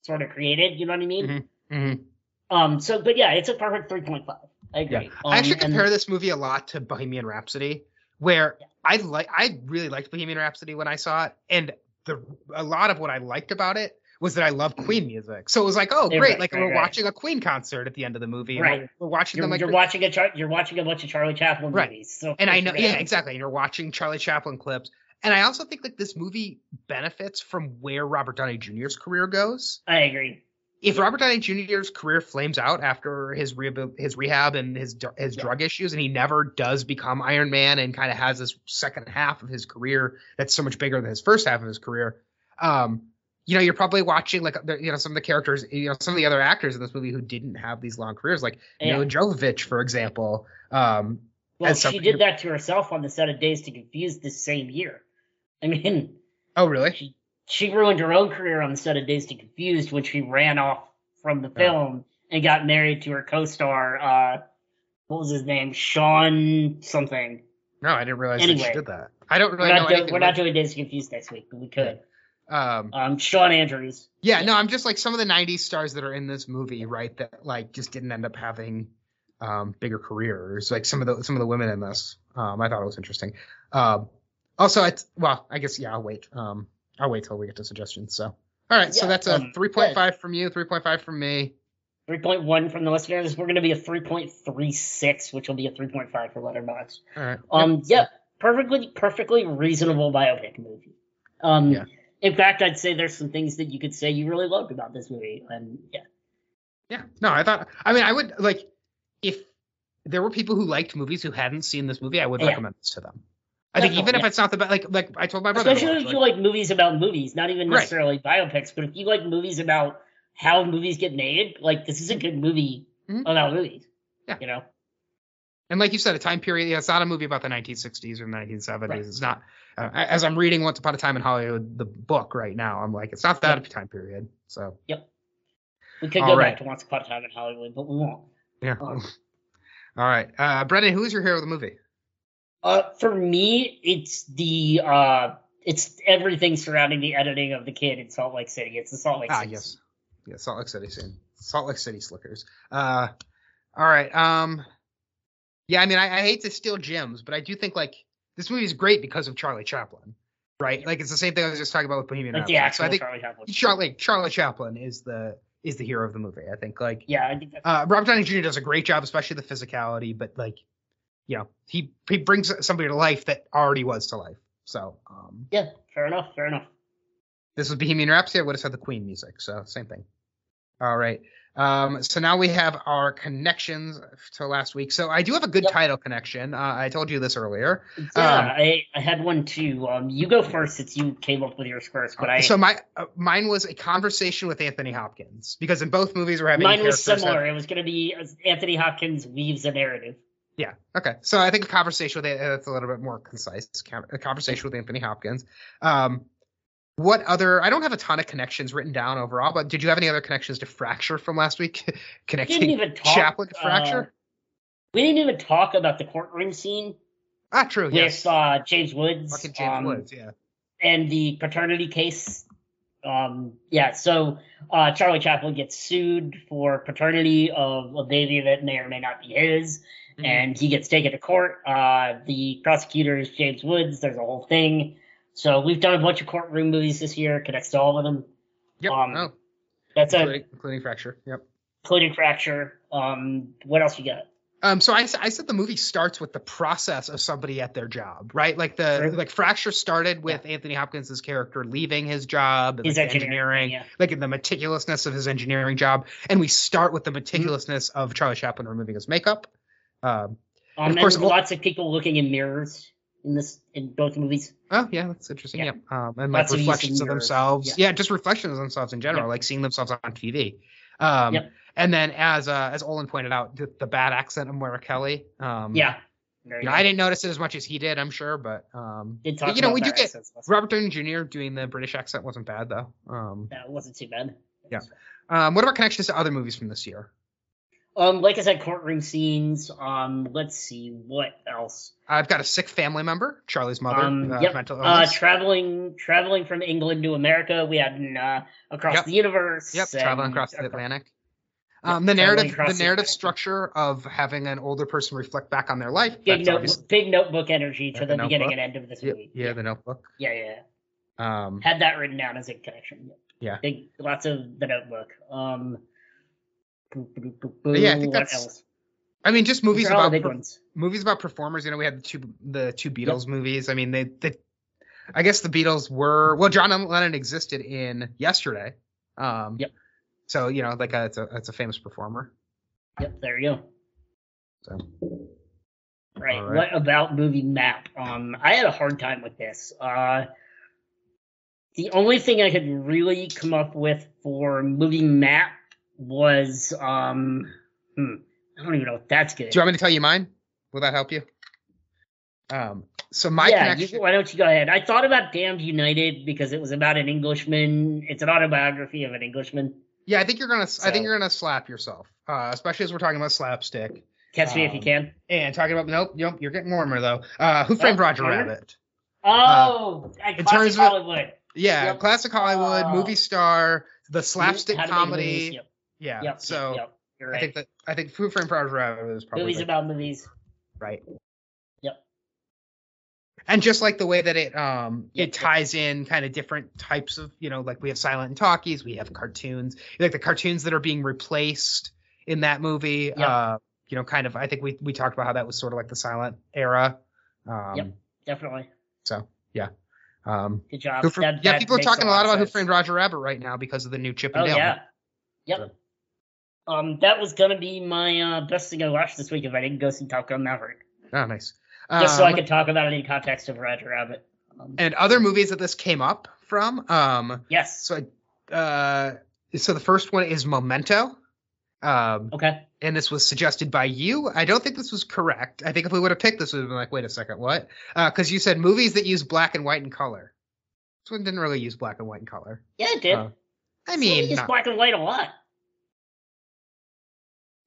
sort of created. You know what I mean? Mm-hmm. Mm-hmm. Um. So, but yeah, it's a perfect three point five. I agree. Yeah. I actually Um, compare this movie a lot to Bohemian Rhapsody, where Yeah. I like I really liked Bohemian Rhapsody when I saw it, and the a lot of what I liked about it was that I love Queen music. So it was like, oh, great, right, like right, we're right. watching a Queen concert at the end of the movie. Right. We're, we're watching You're, them like you're watching a char- you're watching a bunch of Charlie Chaplin Right. movies. So and I know, yeah, exactly. And you're watching Charlie Chaplin clips, and I also think like this movie benefits from where Robert Downey Jr.'s career goes. I agree. If Robert Downey Jr.'s career flames out after his rehabil- his rehab and his his Yeah. drug issues, and he never does become Iron Man, and kind of has this second half of his career that's so much bigger than his first half of his career, um, you know, you're probably watching like you know some of the characters, you know, some of the other actors in this movie who didn't have these long careers, like Yeah. Milla Jovovich, for example. Um, Well, she did that to herself on the set of Dazed and Confused this same year. I mean, oh, really? she she ruined her own career on the set of Dazed and Confused when she ran off from the Yeah. film and got married to her co-star. Uh, what was his name? Sean something. No, I didn't realize that Anyway. she did that. I don't We're really know not, we're not doing Dazed and Confused next week, but we could. um, Um, Shawn Andrews. yeah, no, I'm just like some of the '90s stars that are in this movie, right? That like just didn't end up having um, bigger careers. Like some of the some of the women in this. Um, I thought it was interesting. Um, also, it's well, I guess yeah, I'll wait. Um, I'll wait till we get to suggestions. So, all right, so Yeah, that's a um, 3.5 from you, 3.5 from me. 3.1 from the listeners. We're going to be a 3.36, which will be a 3.5 for Letterboxd. All right. Um, yeah, perfectly, perfectly reasonable biopic movie. Um, Yeah. in fact, I'd say there's some things that you could say you really loved about this movie, and yeah, Yeah. No, I thought. I mean, I would like if there were people who liked movies who hadn't seen this movie, I would Yeah. recommend this to them. I think even if it's not the best, like like I told my brother, especially if you like movies about movies, not even Right. necessarily biopics, but if you like movies about how movies get made, like this is a good movie Mhm. about movies. Yeah. you know, and like you said, a time period. Yeah, it's not a movie about the 1960s or the 1970s. Right. It's not. Uh, as I'm reading Once Upon a Time in Hollywood, the book right now, I'm like, it's not that time period. So Yep. we could All go right. back to Once Upon a Time in Hollywood, but we won't. yeah. Um, All right, uh, Brendan, who is your hero of the movie? Uh, for me, it's the uh, it's everything surrounding the editing of the kid in Salt Lake City. It's the Salt Lake Ah, City. yes, yeah, Salt Lake City scene. Salt Lake City Slickers. Uh, all right. Um, yeah, I mean, I, I hate to steal Jim's, but I do think like this movie is great because of Charlie Chaplin, right? Like it's the same thing I was just talking about with Bohemian like Rhapsody. So I think Charlie Chaplin. Charlie Charlie Chaplin is the is the hero of the movie. I think like Yeah, I think that's uh, Robert Downey Jr. does a great job, especially the physicality, but like you know he he brings somebody to life that already was to life. So um, yeah, fair enough, fair enough. this was Bohemian Rhapsody. I would have said the Queen music, so same thing. All right. Um, so now we have our connections to last week. So I do have a good Yep. title connection. Uh, I told you this earlier. Yeah, Um, I, I had one too. Um, you go first since you came up with yours first, but I so my uh, mine was a conversation with Anthony Hopkins because in both movies we're having mine was similar. It was going to be Anthony Hopkins weaves a narrative. Yeah. Okay. So I think a conversation with that's a little bit more concise. A conversation with Anthony Hopkins. Um, what other? I don't have a ton of connections written down overall, but did you have any other connections to Fracture from last week? We didn't Connecting even talk. Chaplin to uh, Fracture. we didn't even talk about the courtroom scene ah, true. with Yes. uh, James Woods. Fucking James um, Woods. Yeah. and the paternity case. Um, yeah, so uh, Charlie Chaplin gets sued for paternity of a baby that may or may not be his, Mhm. and he gets taken to court. Uh, the prosecutor is James Woods. There's a whole thing. So we've done a bunch of courtroom movies this year. Connects to all of them. Yep. um, oh, That's a including, including Fracture. Yep. including fracture. Um, what else you got? Um, so I said the movie starts with the process of somebody at their job, right? Like the Sure. like Fracture started with Anthony Hopkins' character leaving his job, and His like, engineering, engineering, yeah. like in the meticulousness of his engineering job, and we start with the meticulousness of Charlie Chaplin removing his makeup. Um, Um, of course, lots of people looking in mirrors in this in both movies. oh yeah, that's interesting. Yeah. Yeah, um, and like Lots of use reflections in of themselves. Yeah. Yeah. just reflections of themselves in general, Yep. like seeing themselves on TV. Um, Yep. And then as uh, as Olin pointed out, the, the bad accent of Moira Kelly. Um, Yeah. You know. I didn't notice it as much as he did, I'm sure, but um, Did talk but, you know, we do get Robert Downey Jr. doing the British accent wasn't bad though. Um, That wasn't too bad. Yeah. um, what about connections to other movies from this year? Um, like I said, courtroom scenes. Um, let's see what else. I've got a sick family member, Charlie's mother, Um, uh, yep. mental Uh, traveling, traveling from England to America. We had uh, across Yep. the universe. yep, traveling across the acro- Atlantic. Um, the narrative, the narrative structure of having an older person reflect back on their life. Big note, big notebook energy to the the beginning and end of this Yeah, movie. yeah, the Notebook. yeah, yeah. Um, Had that written down as a connection. Yeah. Big, lots of the notebook. Um. Yeah, I think that's else? I mean, just movies These are all the about per- movies about performers. You know, we had the two the two Beatles movies. I mean, they, they I guess the Beatles were well, John Lennon existed in Yesterday. Um, Yep. So you know, like a, it's a it's a famous performer. Yep, there you go. So Right. Right. What about movie map? Um, I had a hard time with this. Uh, the only thing I could really come up with for movie map was um, hmm, I don't even know if that's good. do you want me to tell you mine? Will that help you? Um, so my yeah, connection. you, why don't you go ahead? I thought about Damned United because it was about an Englishman. It's an autobiography of an Englishman. yeah, I think you're gonna. I think you're gonna slap yourself, uh, especially as we're talking about slapstick Catch me if you Um, can. and talking about. Nope, nope. You're getting warmer though. Uh, Who Framed Oh, Roger warmer? Rabbit? Oh, at in terms of- Hollywood. Yeah, Yep. classic Hollywood Oh. movie star, the slapstick How to Make comedy. Yep, Yeah. yep, so yep, yep. You're I think that I think Who Framed Roger Rabbit is probably movies the- about movies. right. Yep. And just like the way that it um it ties in kind of different types of you know like we have silent and talkies, we have cartoons, like the cartoons that are being replaced in that movie. Uh, you know, kind of I think we we talked about how that was sort of like the silent era. Um, Yep. Definitely. So yeah. Um, Good job. Who That- yeah, that people are talking a lot about Who sense. Framed Roger Rabbit right now because of the new Chip and Oh Dale. yeah. Yep. Um, that was gonna be my uh, best thing I watched this week if I didn't go see Top Gun Maverick, Oh, nice. just so I Um, could talk about it in context of Roger Rabbit. Um, and other movies that this came up from. Um, yes. so, uh, so the first one is Memento. Um, Okay. and this was suggested by you. I don't think this was correct. I think if we would have picked this, we would have been like, wait a second, what? Because you said movies that use black and white and color. This one didn't really use black and white and color. Yeah, it did. Uh, I mean, it's not- black and white a lot.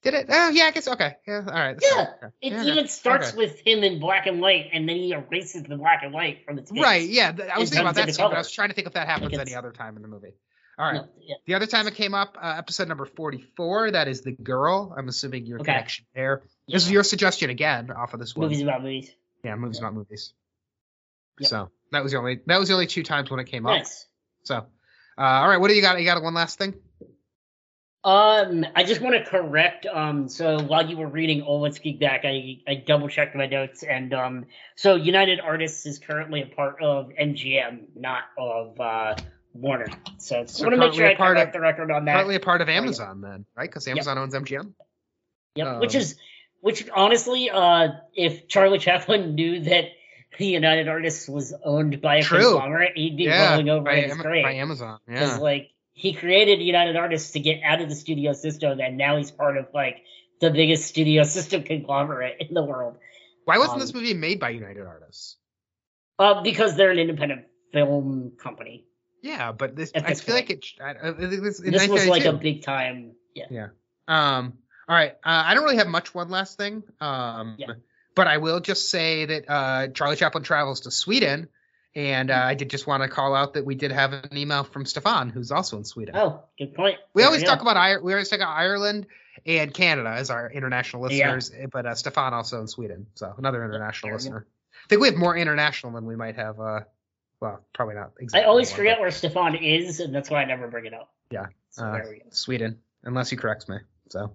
Did it? Oh, yeah, I guess. Okay. Yeah. All right. Yeah. Okay. It Yeah, even starts Okay. with him in black and white, and then he erases the black and white from its face. Right. Yeah. I was thinking about that into scene, but I was trying to think if that happens any other time in the movie. All right. No, yeah. The other time it came up, uh, episode number 44, that is The Girl. I'm assuming your Okay. connection there. This is your suggestion again off of this one. Movies about movies. Yeah, movies Yeah. about movies. Yep. So that was the only that was the only two times when it came up. Nice. So, uh, all right, what do you got? You got one last thing? Um, I just want to correct. Um, so while you were reading Owen's Back, I I double checked my notes, and um, so United Artists is currently a part of MGM, not of uh, Warner. So, So want to make currently sure I part correct of- the record on that. Partly a part of yeah. Amazon then, right? Because Amazon owns MGM. Yep. which um, is which honestly, uh, if Charlie Chaplin knew that the United Artists was owned by a True. conglomerate, he'd be Yeah, rolling over by, in his grave. by Amazon. Yeah. like he created United Artists to get out of the studio system, and now he's part of like the biggest studio system conglomerate in the world. Why wasn't um, this movie made by United Artists? Uh, because they're an independent film company. Yeah, but this I feel point. like it. I, was This was like a big time. Yeah. Um. All right. Uh, I don't really have much. One last thing. Um. Yeah. But I will just say that uh, Charlie Chaplin travels to Sweden, and uh, I did just want to call out that we did have an email from Stefan, who's also in Sweden. Oh, good point. we always talk about we always talk about Ireland and Canada as our international Yeah. listeners, but uh, Stefan also in Sweden, so another international listener. I think we have more international than we might have. Uh, well, probably not. Exactly I always forget where Stefan is, and that's why I never bring it up. Yeah. Uh, Sweden, unless he corrects me. So,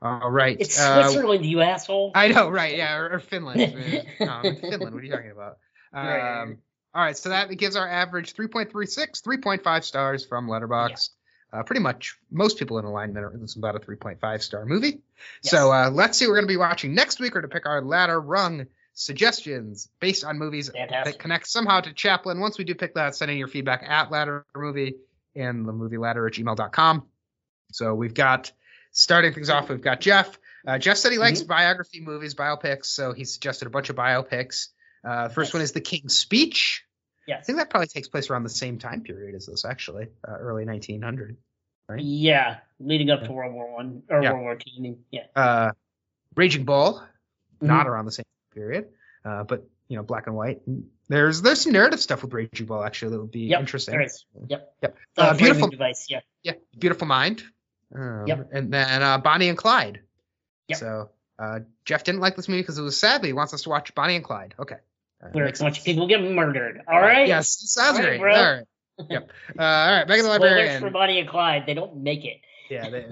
all right. It's uh, Switzerland, you asshole. I know, right? Yeah, or, or Finland. no, Finland. What are you talking about? Um, right. All right, so that gives our average 3.36, 3.5 stars from Letterboxd. Uh, pretty much most people in alignment are it's about a 3.5 star movie. Yes. So uh, let's see what we're going to be watching next week or to pick our ladder rung suggestions based on movies Fantastic. that connect somehow to Chaplin. Once we do pick that, send in your feedback at ladder movie and the movie ladder at gmail.com. So we've got starting things off, we've got Jeff. Uh, Jeff said he likes Mm-hmm. biography movies, biopics, so he suggested a bunch of biopics. Uh, the first Yes. one is The King's Speech. Yeah, I think that probably takes place around the same time period as this, actually, uh, early 1900. right? Yeah. leading up to World War One or Yeah. World War Two. I mean, yeah. Uh, Raging Bull, not Mhm. around the same period, uh, but you know, black and white. There's there's some narrative stuff with Raging Bull actually that would be Yep, interesting. there is. Yep. Yep. Uh, Uh, beautiful, device. Yeah. yeah, beautiful mind. Um, Yep. And then uh, Bonnie and Clyde. Yep. So uh, Jeff didn't like this movie because it was sad, but he wants us to watch Bonnie and Clyde. Okay. Uh, Where a bunch of people get murdered. All right. Yes, sounds All right, great. bro. All right. Yep. Uh, all right. Megan the Spoilers Librarian. for Bonnie and Clyde. They don't make it. Yeah, they,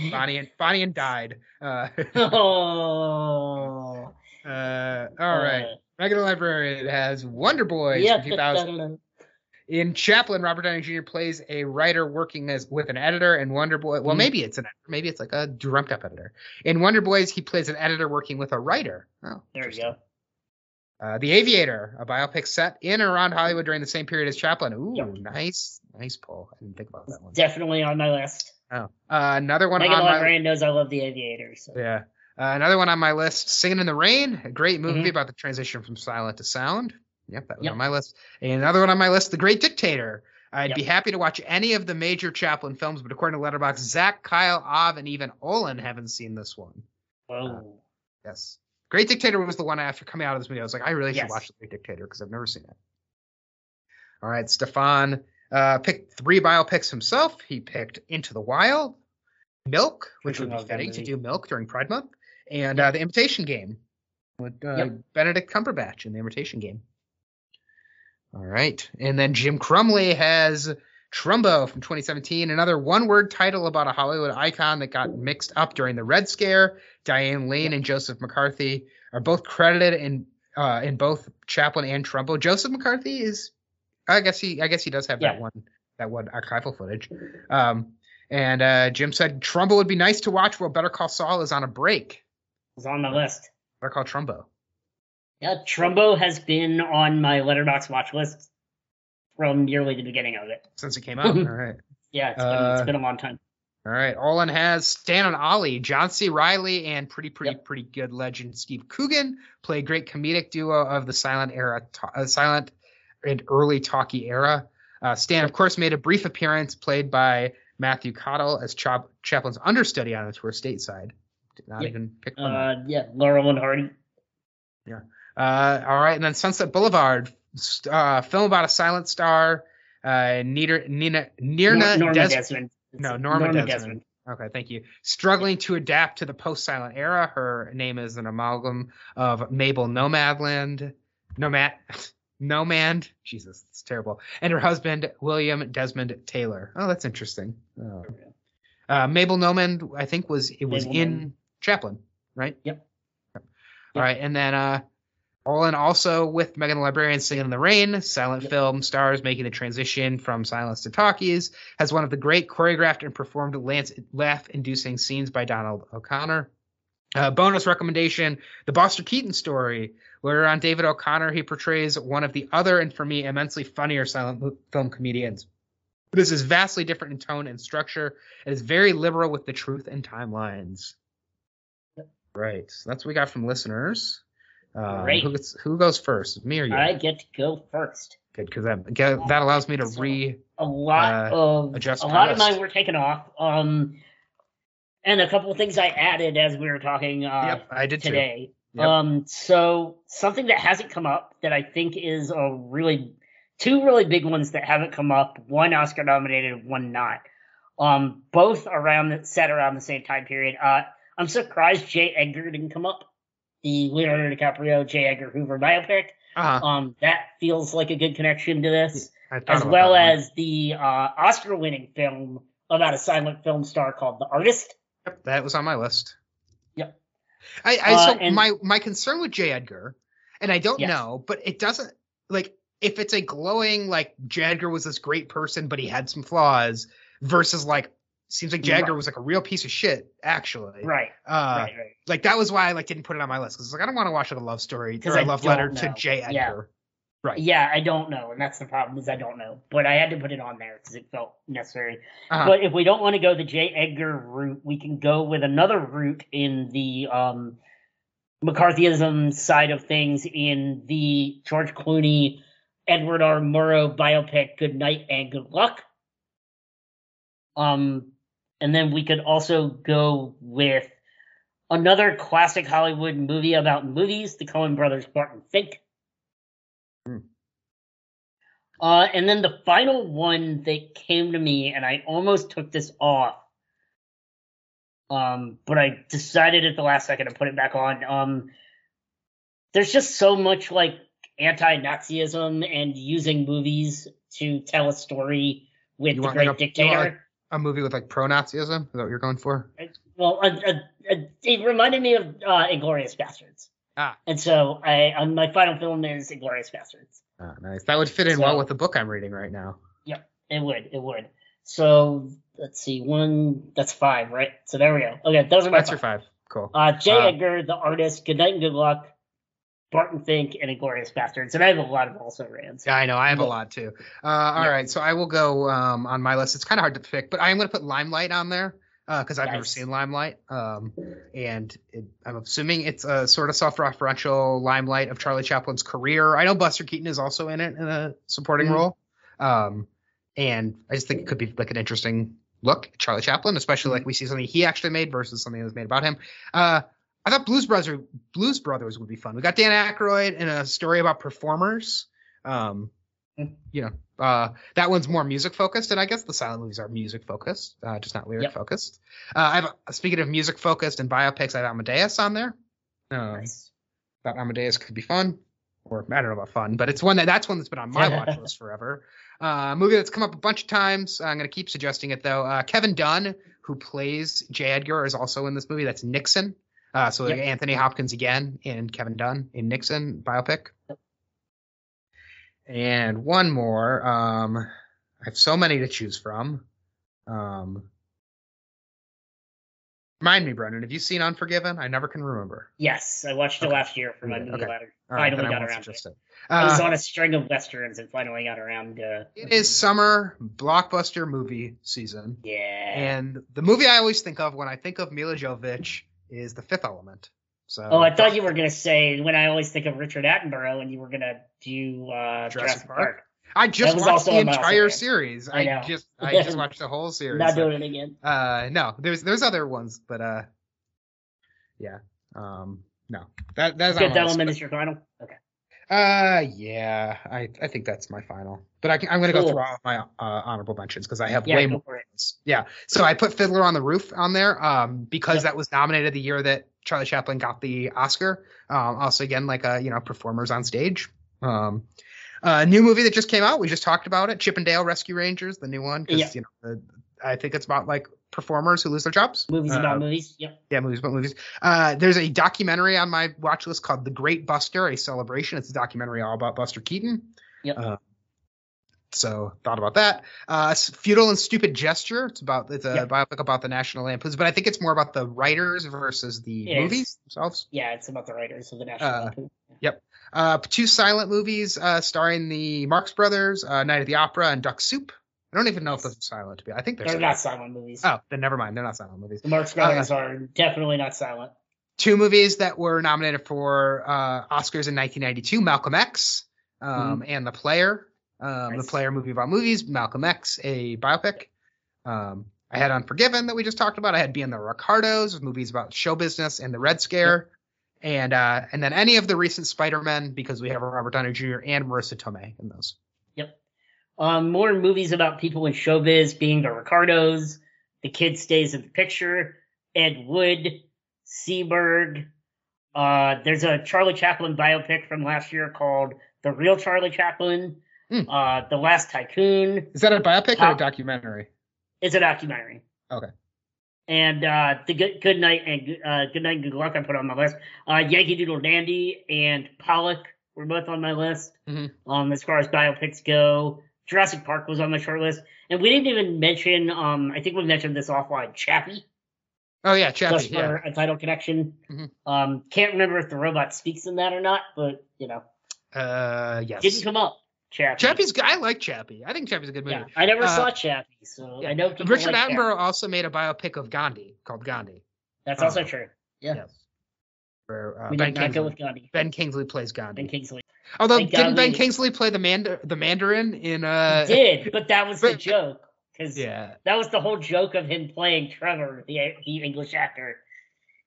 Bonnie and Bonnie and died. Uh, oh. uh, all right. Megan the Librarian has Wonder Boys Yeah. from 2000. In Chaplin, Robert Downey Jr. plays a writer working as with an editor in Wonder Boy. Well, Mhm. maybe it's an editor. Maybe it's like a dreamt up editor. In Wonder Boys, he plays an editor working with a writer. Oh, There we interesting. go. Uh, the Aviator, a biopic set in and around Hollywood during the same period as Chaplin. Ooh, Yep. nice, nice pull. I didn't think about that one. Definitely on my list. Oh, uh, another one Megan on my knows I love the Aviator. So. yeah. Uh, another one on my list, Singing in the Rain, a great movie Mhm. about the transition from silent to sound. Yep, that was Yep. on my list. And another one on my list, The Great Dictator. I'd Yep. be happy to watch any of the major Chaplin films, but according to Letterboxd, Zach, Kyle, Av, and even Olin haven't seen this one. Whoa. Yes. Great Dictator was the one after coming out of this movie. I was like, I really should Yes. watch The Great Dictator because I've never seen it. All right, Stefan uh, picked three biopics himself. He picked Into the Wild, Milk, which would be fitting to do Milk during Pride Month, and uh, The Imitation Game with uh, Yep. Benedict Cumberbatch in The Imitation Game. All right, and then Jim Crumley has Trumbo from 2017, another one-word title about a Hollywood icon that got mixed up during the Red Scare. Diane Lane and Joseph McCarthy are both credited in uh, in both Chaplin and Trumbo. Joseph McCarthy is, I guess he, I guess he does have that one, that one archival footage. Um, and uh, Jim said Trumbo would be nice to watch while Better Call Saul is on a break. It's on the list. Better Call Trumbo. Yeah, Trumbo has been on my Letterboxd watch list from nearly the beginning of it. since it came out. All right. Yeah, it's been, Uh, it's been a long time. All right. Olin has Stan and Ollie, John C. Reilly, and pretty, pretty, Yep. pretty good legend Steve Coogan play a great comedic duo of the silent era, uh, silent and early talkie era. Uh, Stan, of course, made a brief appearance, played by Matthew Cottle as Chap- Chaplin's understudy on the tour stateside. Did not Yep. even pick one. Uh, yeah, Laurel and Hardy. Uh, all right, and then Sunset Boulevard, uh, film about a silent star, uh, Nina, Nina, Nirna Norma Des- Desmond. No, Norma Desmond. Okay, thank you. Struggling to adapt to the post-silent era. Her name is an amalgam of Mabel Nomadland, Nomad, Nomad. Jesus, it's terrible. And her husband William Desmond Taylor. Oh, that's interesting. Oh. Uh, Mabel Nomad, I think was it was Mabel in. Chaplin, right? Yep. Yep. All right, and then uh, Olin also with Megan the Librarian singing in the rain, silent Yep. film stars making the transition from silence to talkies, has one of the great choreographed and performed laugh-inducing scenes by Donald O'Connor. Uh, bonus recommendation: The Buster Keaton story, where on David O'Connor he portrays one of the other and for me immensely funnier silent film comedians. This is vastly different in tone and structure. It is very liberal with the truth and timelines. Right, so that's what we got from listeners. Um, Great. Who, gets, who goes first? Me or you? I get to go first. Good, because that that allows me to re. A lot Uh, of adjust a lot of list. mine were taken off. Um, and a couple of things I added as we were talking uh, yep, I did today. Yep. Um, so something that hasn't come up that I think is a really two really big ones that haven't come up. One Oscar nominated, one not. Um, both around the, set around the same time period. Uh, I'm surprised J. Edgar didn't come up. The Leonardo DiCaprio J. Edgar Hoover biopic. Uh-huh. Um, that feels like a good connection to this, as well as the uh, Oscar-winning film about a silent film star called The Artist. Yep, that was on my list. Yep. I, I Uh, so and- my my concern with J. Edgar, and I don't Yes. know, but it doesn't like if it's a glowing like J. Edgar was this great person, but he had some flaws, versus like seems like J. Edgar Right. was like a real piece of shit actually. Right, Uh, right, right. Like that was why I like didn't put it on my list because like I don't want to watch a love story or a I love don't letter to know. J. Yeah. Right. Yeah, I don't know, and that's the problem is I don't know. But I had to put it on there because it felt necessary. Uh-huh. But if we don't want to go the J. Edgar route, we can go with another route in the um, McCarthyism side of things in the George Clooney, Edward R. Murrow biopic, Good Night and Good Luck. Um, and then we could also go with another classic Hollywood movie about movies, the Coen Brothers Barton Fink. Hmm. Uh, and then the final one that came to me, and I almost took this off, um, but I decided at the last second to put it back on. Um, there's just so much like anti-Nazism and using movies to tell a story with You the great like, a- you dictator. A movie with like pro Nazism? Is that what you're going for? well, uh, uh, it reminded me of uh, Inglourious Basterds. Ah. And so I, um, my final film is Inglourious Basterds. Ah, nice. That would fit in So- well with the book I'm reading right now. Yep, it would, it would. So let's see, one, that's five, right? So there we go. Okay, those are my That's your five. five. Cool. Uh, J. Uh, Edgar, the artist, Good Night and Good Luck, Barton Fink, and Inglourious Basterds. And I have a lot of also rans. Yeah, I know. I have a lot too. Uh, all Yeah. right, so I will go um, on my list. It's kind of hard to pick, but I am going to put Limelight on there because I've never seen Limelight, um, and it, I'm assuming it's a sort of self-referential Limelight of Charlie Chaplin's career. I know Buster Keaton is also in it in a supporting Mhm. role, um, and I just think it could be like an interesting look at Charlie Chaplin, especially Mm-hmm. like we see something he actually made versus something that was made about him. Uh, I thought Blues Brothers Blues Brothers would be fun. We got Dan Aykroyd in a story about performers. Um, Mm. you know, uh, that one's more music focused, and I guess the silent movies are music focused, uh, just not lyric Yep. focused. Uh, I have speaking of music focused and biopics, I have Amadeus on there. Um, Nice. Thought Amadeus could be fun, or I don't know about fun, but it's one that that's one that's been on my watch list forever. Uh, movie that's come up a bunch of times. I'm gonna keep suggesting it though. Uh, Kevin Dunn, who plays J. Edgar, is also in this movie. That's Nixon. Uh, so Yep. Anthony Hopkins again and Kevin Dunn in Nixon biopic. Yep. And one more. Um, I have so many to choose from. Um, remind me, Brendan, have you seen Unforgiven? I never can remember. Yes, I watched it Okay. last year for my Okay. movie ladder. All right, Finally got around to it. it. I was Uh, on a string of westerns and finally got around to. It is summer blockbuster movie season. Yeah. And the movie I always think of when I think of Milla Jovovich is The Fifth Element. So oh, I thought you were gonna say when I always think of Richard Attenborough, and you were gonna do uh, Jurassic Jurassic, Park? Park. I just watched the entire series. I I, just I just watched the whole series. Not doing it again. Uh no, there's there's other ones, but uh yeah. Um no. That that's Fifth on my list. Element is your final. Okay. Uh yeah, I I think that's my final. But I can, I'm gonna go Cool. through all my uh, honorable mentions because I have Yeah, way more. Yeah. So I put Fiddler on the Roof on there um, because that was nominated the year that Charlie Chaplin got the Oscar. Um, also, again, like uh, you know, performers on stage. Um, a new movie that just came out. We just talked about it. Chip 'n Dale Rescue Rangers, the new one. 'cause, Yeah. You know, the, I think it's about like performers who lose their jobs. Movies Uh, about movies. Yep. Yeah, movies about movies. Uh, there's a documentary on my watch list called The Great Buster, a celebration. It's a documentary all about Buster Keaton. Yep. Uh, so thought about that. Uh, S- Futile and Stupid Gesture. It's about it's a Yep. biopic about the National Lampoons, but I think it's more about the writers versus the It is. movies themselves. Yeah, it's about the writers of the National Uh, Lampoon. Uh, two silent movies uh, starring the Marx Brothers, uh, Night at the Opera, and Duck Soup. I don't even know if those are silent to be. I think they're, They're silent. not silent movies. Oh, then never mind. They're not silent movies. The Marx Brothers are definitely not silent. two movies that were nominated for uh, Oscars in 1992: Malcolm X um, and The Player. Um, The Mm-hmm. Player movie about movies. Malcolm X, a biopic. Um, I had Unforgiven that we just talked about. I had Being the Ricardos, movies about show business and the Red Scare, and uh, and then any of the recent Spider-Men because we have Robert Downey Jr. and Marisa Tomei in those. Um, more movies about people in showbiz being the Ricardos, The Kid Stays in the Picture, Ed Wood, Seberg. Uh, there's a Charlie Chaplin biopic from last year called The Real Charlie Chaplin. Hmm. Uh, The Last Tycoon. Is that a biopic or a documentary? It's a documentary. Okay. And uh, the good, good night and Good- uh, good night and good luck I put on my list. Uh, Yankee Doodle Dandy and Pollock were both on my list. Mhm. Um, as far as biopics go, Jurassic Park was on my short list, and we didn't even mention. Um, I think we mentioned this offline. Chappie, Oh yeah, Chappie. just Chappie. for Yeah. a title connection. Mhm. Um, can't remember if the robot speaks in that or not, but you know, Uh, yes. didn't come up. Chappie. Chappie's. I like Chappie. I think Chappie's a good movie. Yeah, I never Uh, saw Chappie, so yeah. I know Richard like Chappie. Attenborough also made a biopic of Gandhi called Gandhi. That's also uh, true. Yeah. Yes. Where uh, We Ben did not go Kingsley, with Gandhi. Ben Kingsley plays Gandhi. Ben Kingsley. Although Thank didn't Ben Kingsley play the Mand- the Mandarin in uh He did, but that was the joke. because Yeah. that was the whole joke of him playing Trevor, the the English actor,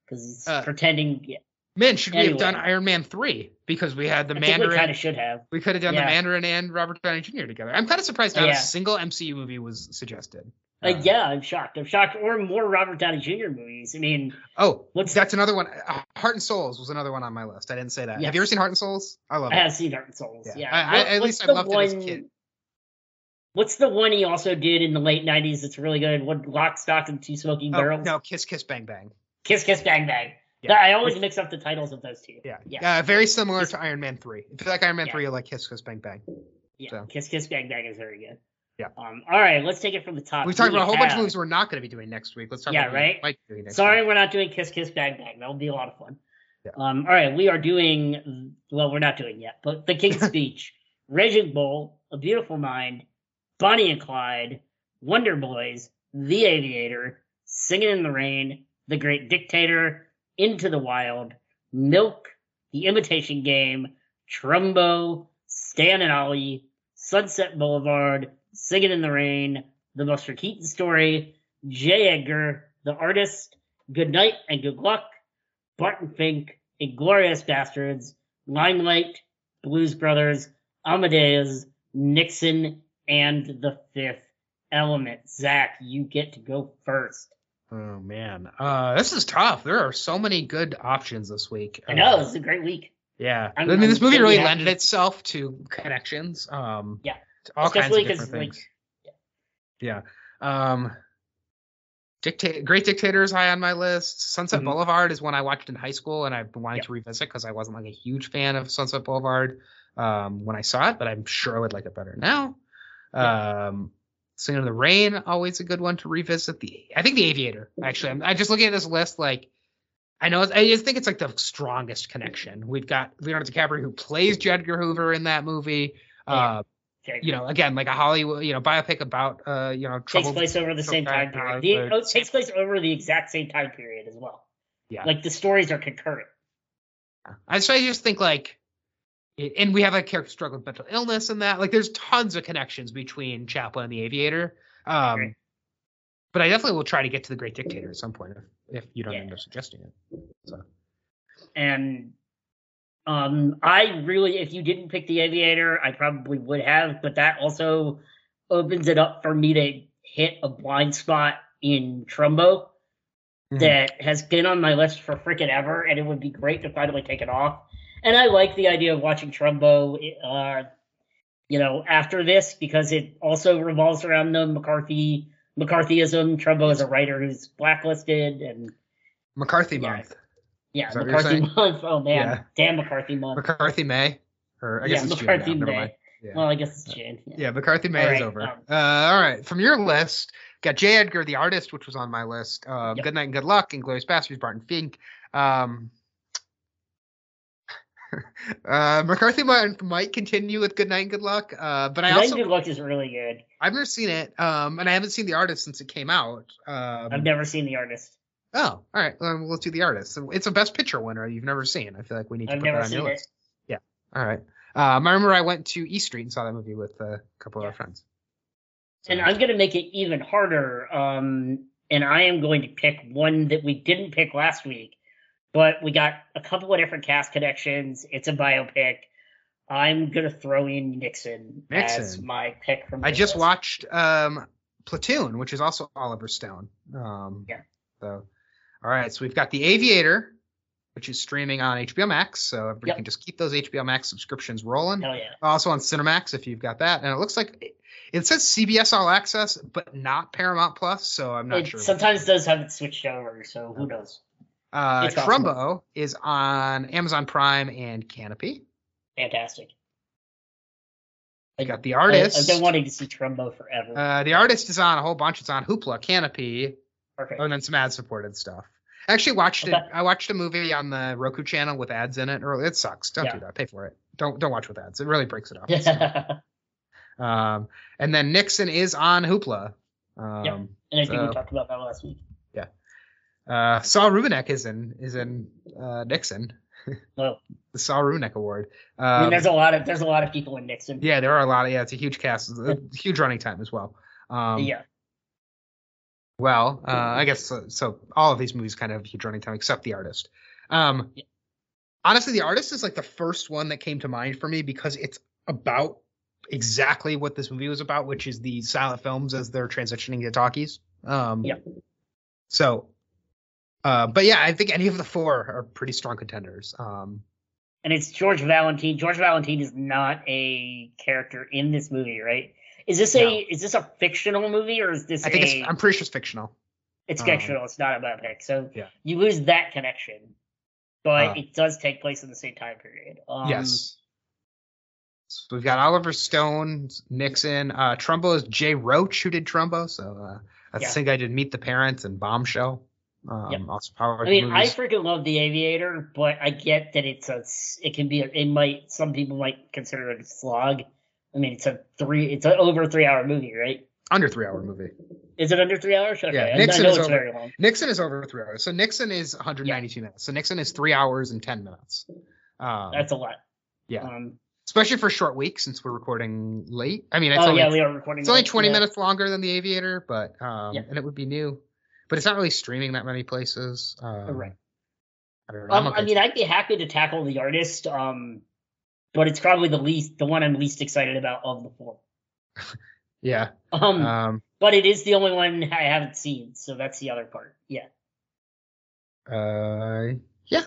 because he's Uh, pretending. Yeah, Man, should we have done Iron Man three because we had the I think we Mandarin? kind of should have. We could have done Yeah. the Mandarin and Robert Downey Jr. together. I'm kind of surprised not Yeah. a single MCU movie was suggested. Like, Uh, yeah, I'm shocked. I'm shocked. Or more Robert Downey Jr. movies. I mean, Oh, What's- that's another one. Uh, Heart and Souls was another one on my list. I didn't say that. Yes. Have you ever seen Heart and Souls? I love I it. I have seen Heart and Souls. Yeah. Yeah. I- I- at what's least I loved it as a kid. What's the one he also did in the late '90s? That's really good. What Lock, Stock, and Two Smoking Oh, Barrels? no, Kiss Kiss Bang Bang. Kiss, Kiss, Bang, Bang. Yeah. I always mix up the titles of those two. Yeah, Yeah. Uh, very similar to Iron Man three. If you like Iron Man Yeah. three, you like Kiss Kiss Bang Bang. Yeah, So. Kiss Kiss Bang Bang is very good. Yeah. Um. All right, let's take it from the top. We talked about a whole bunch of movies we're not going to be doing next week. Let's talk Yeah, about what we right? might be doing next Sorry, week. we're not doing Kiss Kiss Bang Bang. That'll be a lot of fun. Yeah. Um. All right, we are doing. Well, we're not doing yet, but The King's Speech, Raging Bull, A Beautiful Mind, Bonnie and Clyde, Wonder Boys, The Aviator, Singing in the Rain, The Great Dictator, Into the Wild, Milk, The Imitation Game, Trumbo, Stan and Ollie, Sunset Boulevard, Singing in the Rain, The Buster Keaton Story, J. Edgar, The Artist, Good Night and Good Luck, Barton Fink, Inglourious Basterds, Limelight, Blues Brothers, Amadeus, Nixon, and The Fifth Element. Zach, you get to go first. Oh man, uh, this is tough. There are so many good options this week. I know, Uh, this is a great week. Yeah, I'm- I mean, this I'm movie really happy. lended itself to connections. Um, Yeah. All Especially kinds of different like, things. Yeah. Um, Dictate, Great Dictator is high on my list. Sunset Mhm. Boulevard is one I watched in high school, and I've been wanting Yep. to revisit because I wasn't like a huge fan of Sunset Boulevard um, when I saw it, but I'm sure I would like it better now. Um, Singing in the Rain, always a good one to revisit. The I think The Aviator. Actually, I'm I just looking at this list like. I know. I just think it's like the strongest connection. We've got Leonardo DiCaprio who plays J. Edgar Hoover in that movie. Yeah. Uh, Okay. you know, again, like a Hollywood, you know, biopic about, uh, you know, takes place over the same time period. The, oh, it takes place over the exact same time period as well. Yeah. Like the stories are concurrent. I so I just think like, and we have a character struggling with mental illness and that. Like, there's tons of connections between Chaplin and The Aviator. Um, Right. but I definitely will try to get to the Great Dictator at some point if, if you don't Yeah. end up suggesting it. So and um i really if you didn't pick the aviator i probably would have but that also opens it up for me to hit a blind spot in trumbo Mhm. that has been on my list for freaking ever and it would be great to finally take it off and i like the idea of watching trumbo uh you know after this because it also revolves around the mccarthy mccarthyism trumbo is a writer who's blacklisted and McCarthy Yeah. month, yeah, Is that what you're McCarthy month. Oh man, Yeah. damn McCarthy month. McCarthy May, or I guess yeah, it's June now, May. Yeah. Well, I guess it's June. Yeah. Yeah, McCarthy May All is right, over. um, uh, all right, from your list, got J. Edgar, the artist, which was on my list. Uh, Yep. Good Night and Good Luck, Inglourious Basterds, Barton Fink. Um, uh, McCarthy might, might continue with Good Night and Good Luck, uh, but I Night also Good Luck is really good. I've never seen it, um, and I haven't seen the artist since it came out. Um, I've never seen the artist. Oh, all right, um, let's do the artist. It's a Best Picture winner you've never seen. I feel like we need to I've put that on your it. list. Yeah, all right. Um, I remember I went to East Street and saw that movie with a couple of Yeah. our friends. And I'm gonna make it even harder. Um, and I am going to pick one that we didn't pick last week, but we got a couple of different cast connections. It's a biopic. I'm gonna throw in Nixon, as my pick from. I just list. watched um, Platoon, which is also Oliver Stone. Um, Yeah. So, all right. So we've got The Aviator, which is streaming on HBO Max. So everybody Yep. can just keep those HBO Max subscriptions rolling. Hell yeah. Also on Cinemax if you've got that. And it looks like it, it says CBS All Access, but not Paramount Plus. So I'm not sure. It sure. sometimes does have it switched over, so who knows? uh, it's. Trumbo is on Amazon Prime and Kanopy. Fantastic. I got The Artist. I've been wanting to see Trumbo forever. uh, the Artist is on a whole bunch. It's on Hoopla, Kanopy, Perfect. And then some ad supported stuff. I actually watched it. I watched a movie on the Roku channel with ads in it. Early. It sucks. Don't Yeah. do that. Pay for it. Don't don't watch with ads. It really breaks it up. um, and then Nixon is on Hoopla. Um, Yep. and I think So- we talked about that last week. Yeah. Uh, Saul Rubinek is in is in uh, Nixon. Well, The Saul Rubinek Award. I mean, Um, there's a lot of there's a lot of people in Nixon. yeah, there are a lot of yeah. It's a huge cast. A huge running time as well. Um, yeah. Well, uh, I guess so, so. All of these movies kind of have huge running time, except the artist. Um, Yeah. honestly, the artist is like the first one that came to mind for me because it's about exactly what this movie was about, which is the silent films as they're transitioning to talkies. Um, Yeah. So, uh, but yeah, I think any of the four are pretty strong contenders. Um, And it's George Valentine. George Valentine is not a character in this movie, right? Is this No. a is this a fictional movie or is this I think a it's. I'm pretty sure it's fictional. it's um, fictional, it's not a biopic. So Yeah. you lose that connection. But Uh, it does take place in the same time period. Um, yes. So we've got Oliver Stone, Nixon. Uh, Trumbo is Jay Roach who did Trumbo. So uh, that's Yeah. the same guy did Meet the Parents and Bombshell. Um, Yep. Also power I mean, I freaking love The Aviator, but I get that it's a it can be a, it might some people might consider it a slog. I mean, it's a three it's an over three hour movie, right? under three hour movie. Is it under three hours? Okay, Yeah, Nixon is over- very long. Nixon is over three hours. So Nixon is 192 minutes. So Nixon is three hours and 10 minutes. Um, That's a lot. yeah, Um, especially for a short week since we're recording late. I mean, it's oh only yeah, we are recording. it's only 20 yeah. minutes longer than The Aviator, but um, Yeah. and it would be new, but it's not really streaming that many places. Um, Right. I don't know. Um, okay I mean, I'd be happy to tackle the artist, um, but it's probably the least, the one I'm least excited about of the four. yeah. Um, Um, but it is the only one I haven't seen, so that's the other part. Yeah, uh, yeah.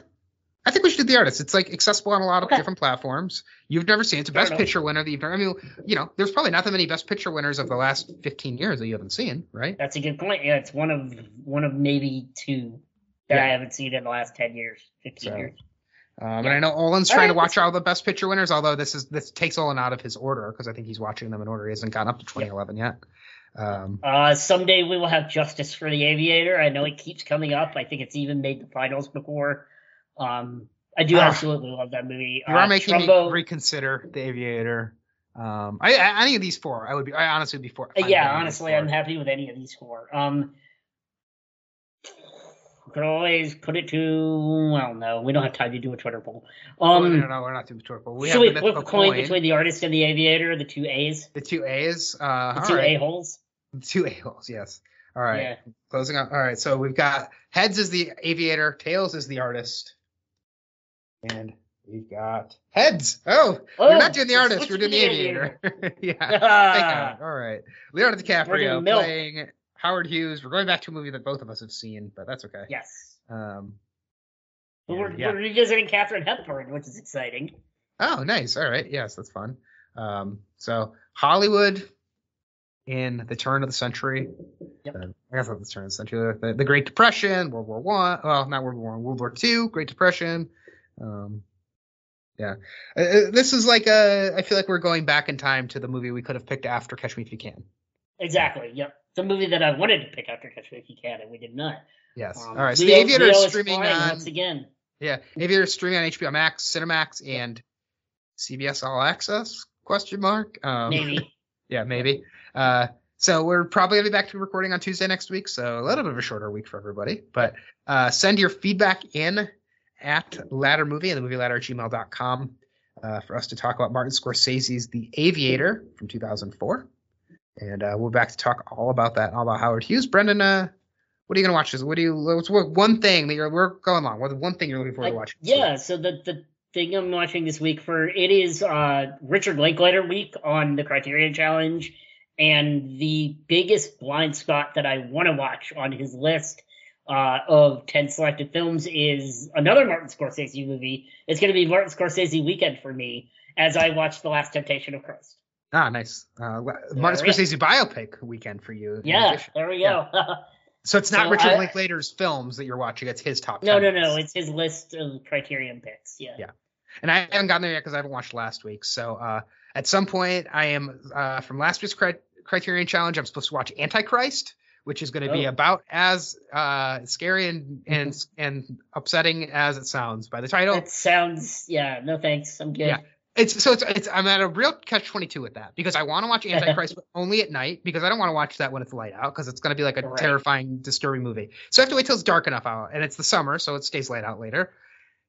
I think we should do the artist. It's like accessible on a lot of Okay. different platforms. You've never seen it. It's a Fair best enough. picture winner that you've never. I mean, you know, there's probably not that many best picture winners of the last 15 years that you haven't seen, right? that's a good point. Yeah, it's one of one of maybe two that Yeah. I haven't seen in the last ten years, fifteen So, years. Um, and I know Olin's All trying right, to watch all the best picture winners, although this is this takes Olin out of his order because I think he's watching them in order. He hasn't gotten up to 2011 yet. Um, Uh, someday we will have justice for the aviator. I know it keeps coming up. I think it's even made the finals before. Um, I do Ah. absolutely love that movie. you are Uh, making Trumbo- me reconsider the Aviator. Um, I, I, any of these four, I would be. I honestly would be for. Uh, yeah, with any of these honestly. I'm happy with any of these four. Um, we could always put it to. Well, no, we don't have time to do a Twitter poll. Oh, Um, no, no, no, we're not doing the Twitter. Poll. We should have we flip a coin, coin, between the artist and the aviator, the two A's, the two A's. Uh, the two right. A holes? Two A holes. Yes. All right. Yeah. Closing up. All right. So we've got heads is the aviator, tails is the artist, and we've got heads. Oh, Oh, we're not doing the artist. We're doing the the aviator. yeah. Thank Ah, God. All right. Leonardo DiCaprio playing Howard Hughes. We're going back to a movie that both of us have seen, but that's okay. yes. Um. We're, yeah. we're revisiting Katharine Hepburn, which is exciting. Oh, nice. All right. Yes, that's fun. Um. So Hollywood in the turn of the century. Yep. Uh, I guess not the turn of the century. The, the Great Depression, World War One. Well, not World War One. World War Two, Great Depression. Um. Yeah, Uh, uh, this is like a. I feel like we're going back in time to the movie we could have picked after Catch Me If You Can. Exactly. Yep. It's a movie that I wanted to pick after Catch Me If You Can, and we did not. Yes. Um, All right. So Leo- the Aviator Leo is is streaming flying on. once again. Yeah, Aviator is streaming on HBO Max, Cinemax, and CBS All Access? Question mark. Um, Maybe. Yeah, maybe. Uh, so we're probably gonna be back to recording on Tuesday next week, so a little bit of a shorter week for everybody. But uh, send your feedback in at Ladder Movie and the movie ladder at gmail.com uh, for us to talk about Martin Scorsese's The Aviator from 2004. And uh, we'll be back to talk all about that, all about Howard Hughes. Brendan, uh, what are you gonna watch? This? What do you? What's what- one thing that you're? We're going along. What's one thing you're looking forward to watching? week? yeah, so the the thing I'm watching this week for it is uh Richard Linklater week on the Criterion Challenge, and the biggest blind spot that I want to watch on his list uh, of ten selected films is another Martin Scorsese movie. It's going to be Martin Scorsese weekend for me as I watch The Last Temptation of Christ. Ah, nice. Uh, Martin There we go. Scorsese biopic weekend for you. Yeah, addition. there we Yeah. go. So it's not So Richard I- Linklater's films that you're watching. It's his top. no, 10 no, no. It's his list of Criterion picks. Yeah. Yeah. and I haven't gotten there yet because I haven't watched last week. So uh, at some point, I am uh, from last week's cri- Criterion Challenge. I'm supposed to watch Antichrist, which is going to be Oh. about as uh, scary and and and upsetting as it sounds by the title. It sounds. Yeah. No thanks. I'm good. Yeah. It's so it's, it's I'm at a real catch twenty two with that because I want to watch Antichrist but only at night because I don't want to watch that when it's light out because it's going to be like a Right. terrifying, disturbing movie. So I have to wait till it's dark enough out and it's the summer, so it stays light out later.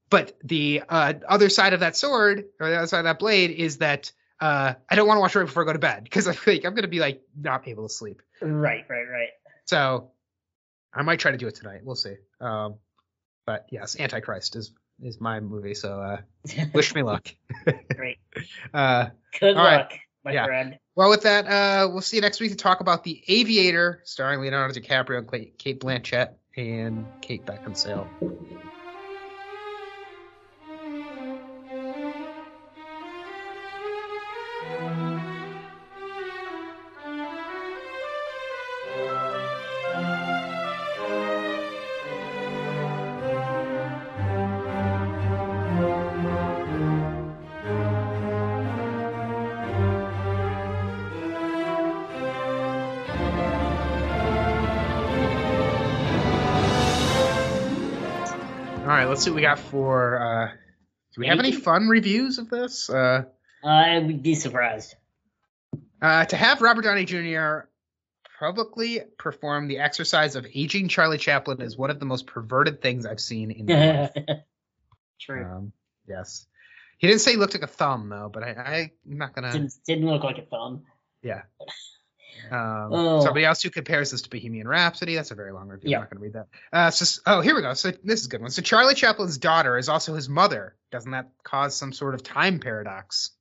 But the uh, other side of that sword or the other side of that blade is that uh, I don't want to watch it right before I go to bed because I feel like I'm going to be like not able to sleep. Right. Right. Right. So I might try to do it tonight. We'll see. Um, but yes, Antichrist is is my movie. So uh, wish me luck. Great. Uh, Good All right. luck, my Yeah. friend. well, with that, uh, we'll see you next week to talk about The Aviator, starring Leonardo DiCaprio and Cate Blanchett and Kate Beckinsale. Let's see what we got for. Uh, do we have any fun reviews of this? Uh, I would be surprised. Uh, to have Robert Downey Jr. publicly perform the exercise of aging Charlie Chaplin is one of the most perverted things I've seen in my life. True. Um, yes. He didn't say he looked like a thumb though, but I, I'm not gonna. didn't, didn't look like a thumb. Yeah. Um, Oh. Somebody else who compares this to Bohemian Rhapsody. That's a very long review. I'm not going to read that. Uh, so, oh, here we go. So this is a good one. So Charlie Chaplin's daughter is also his mother. Doesn't that cause some sort of time paradox?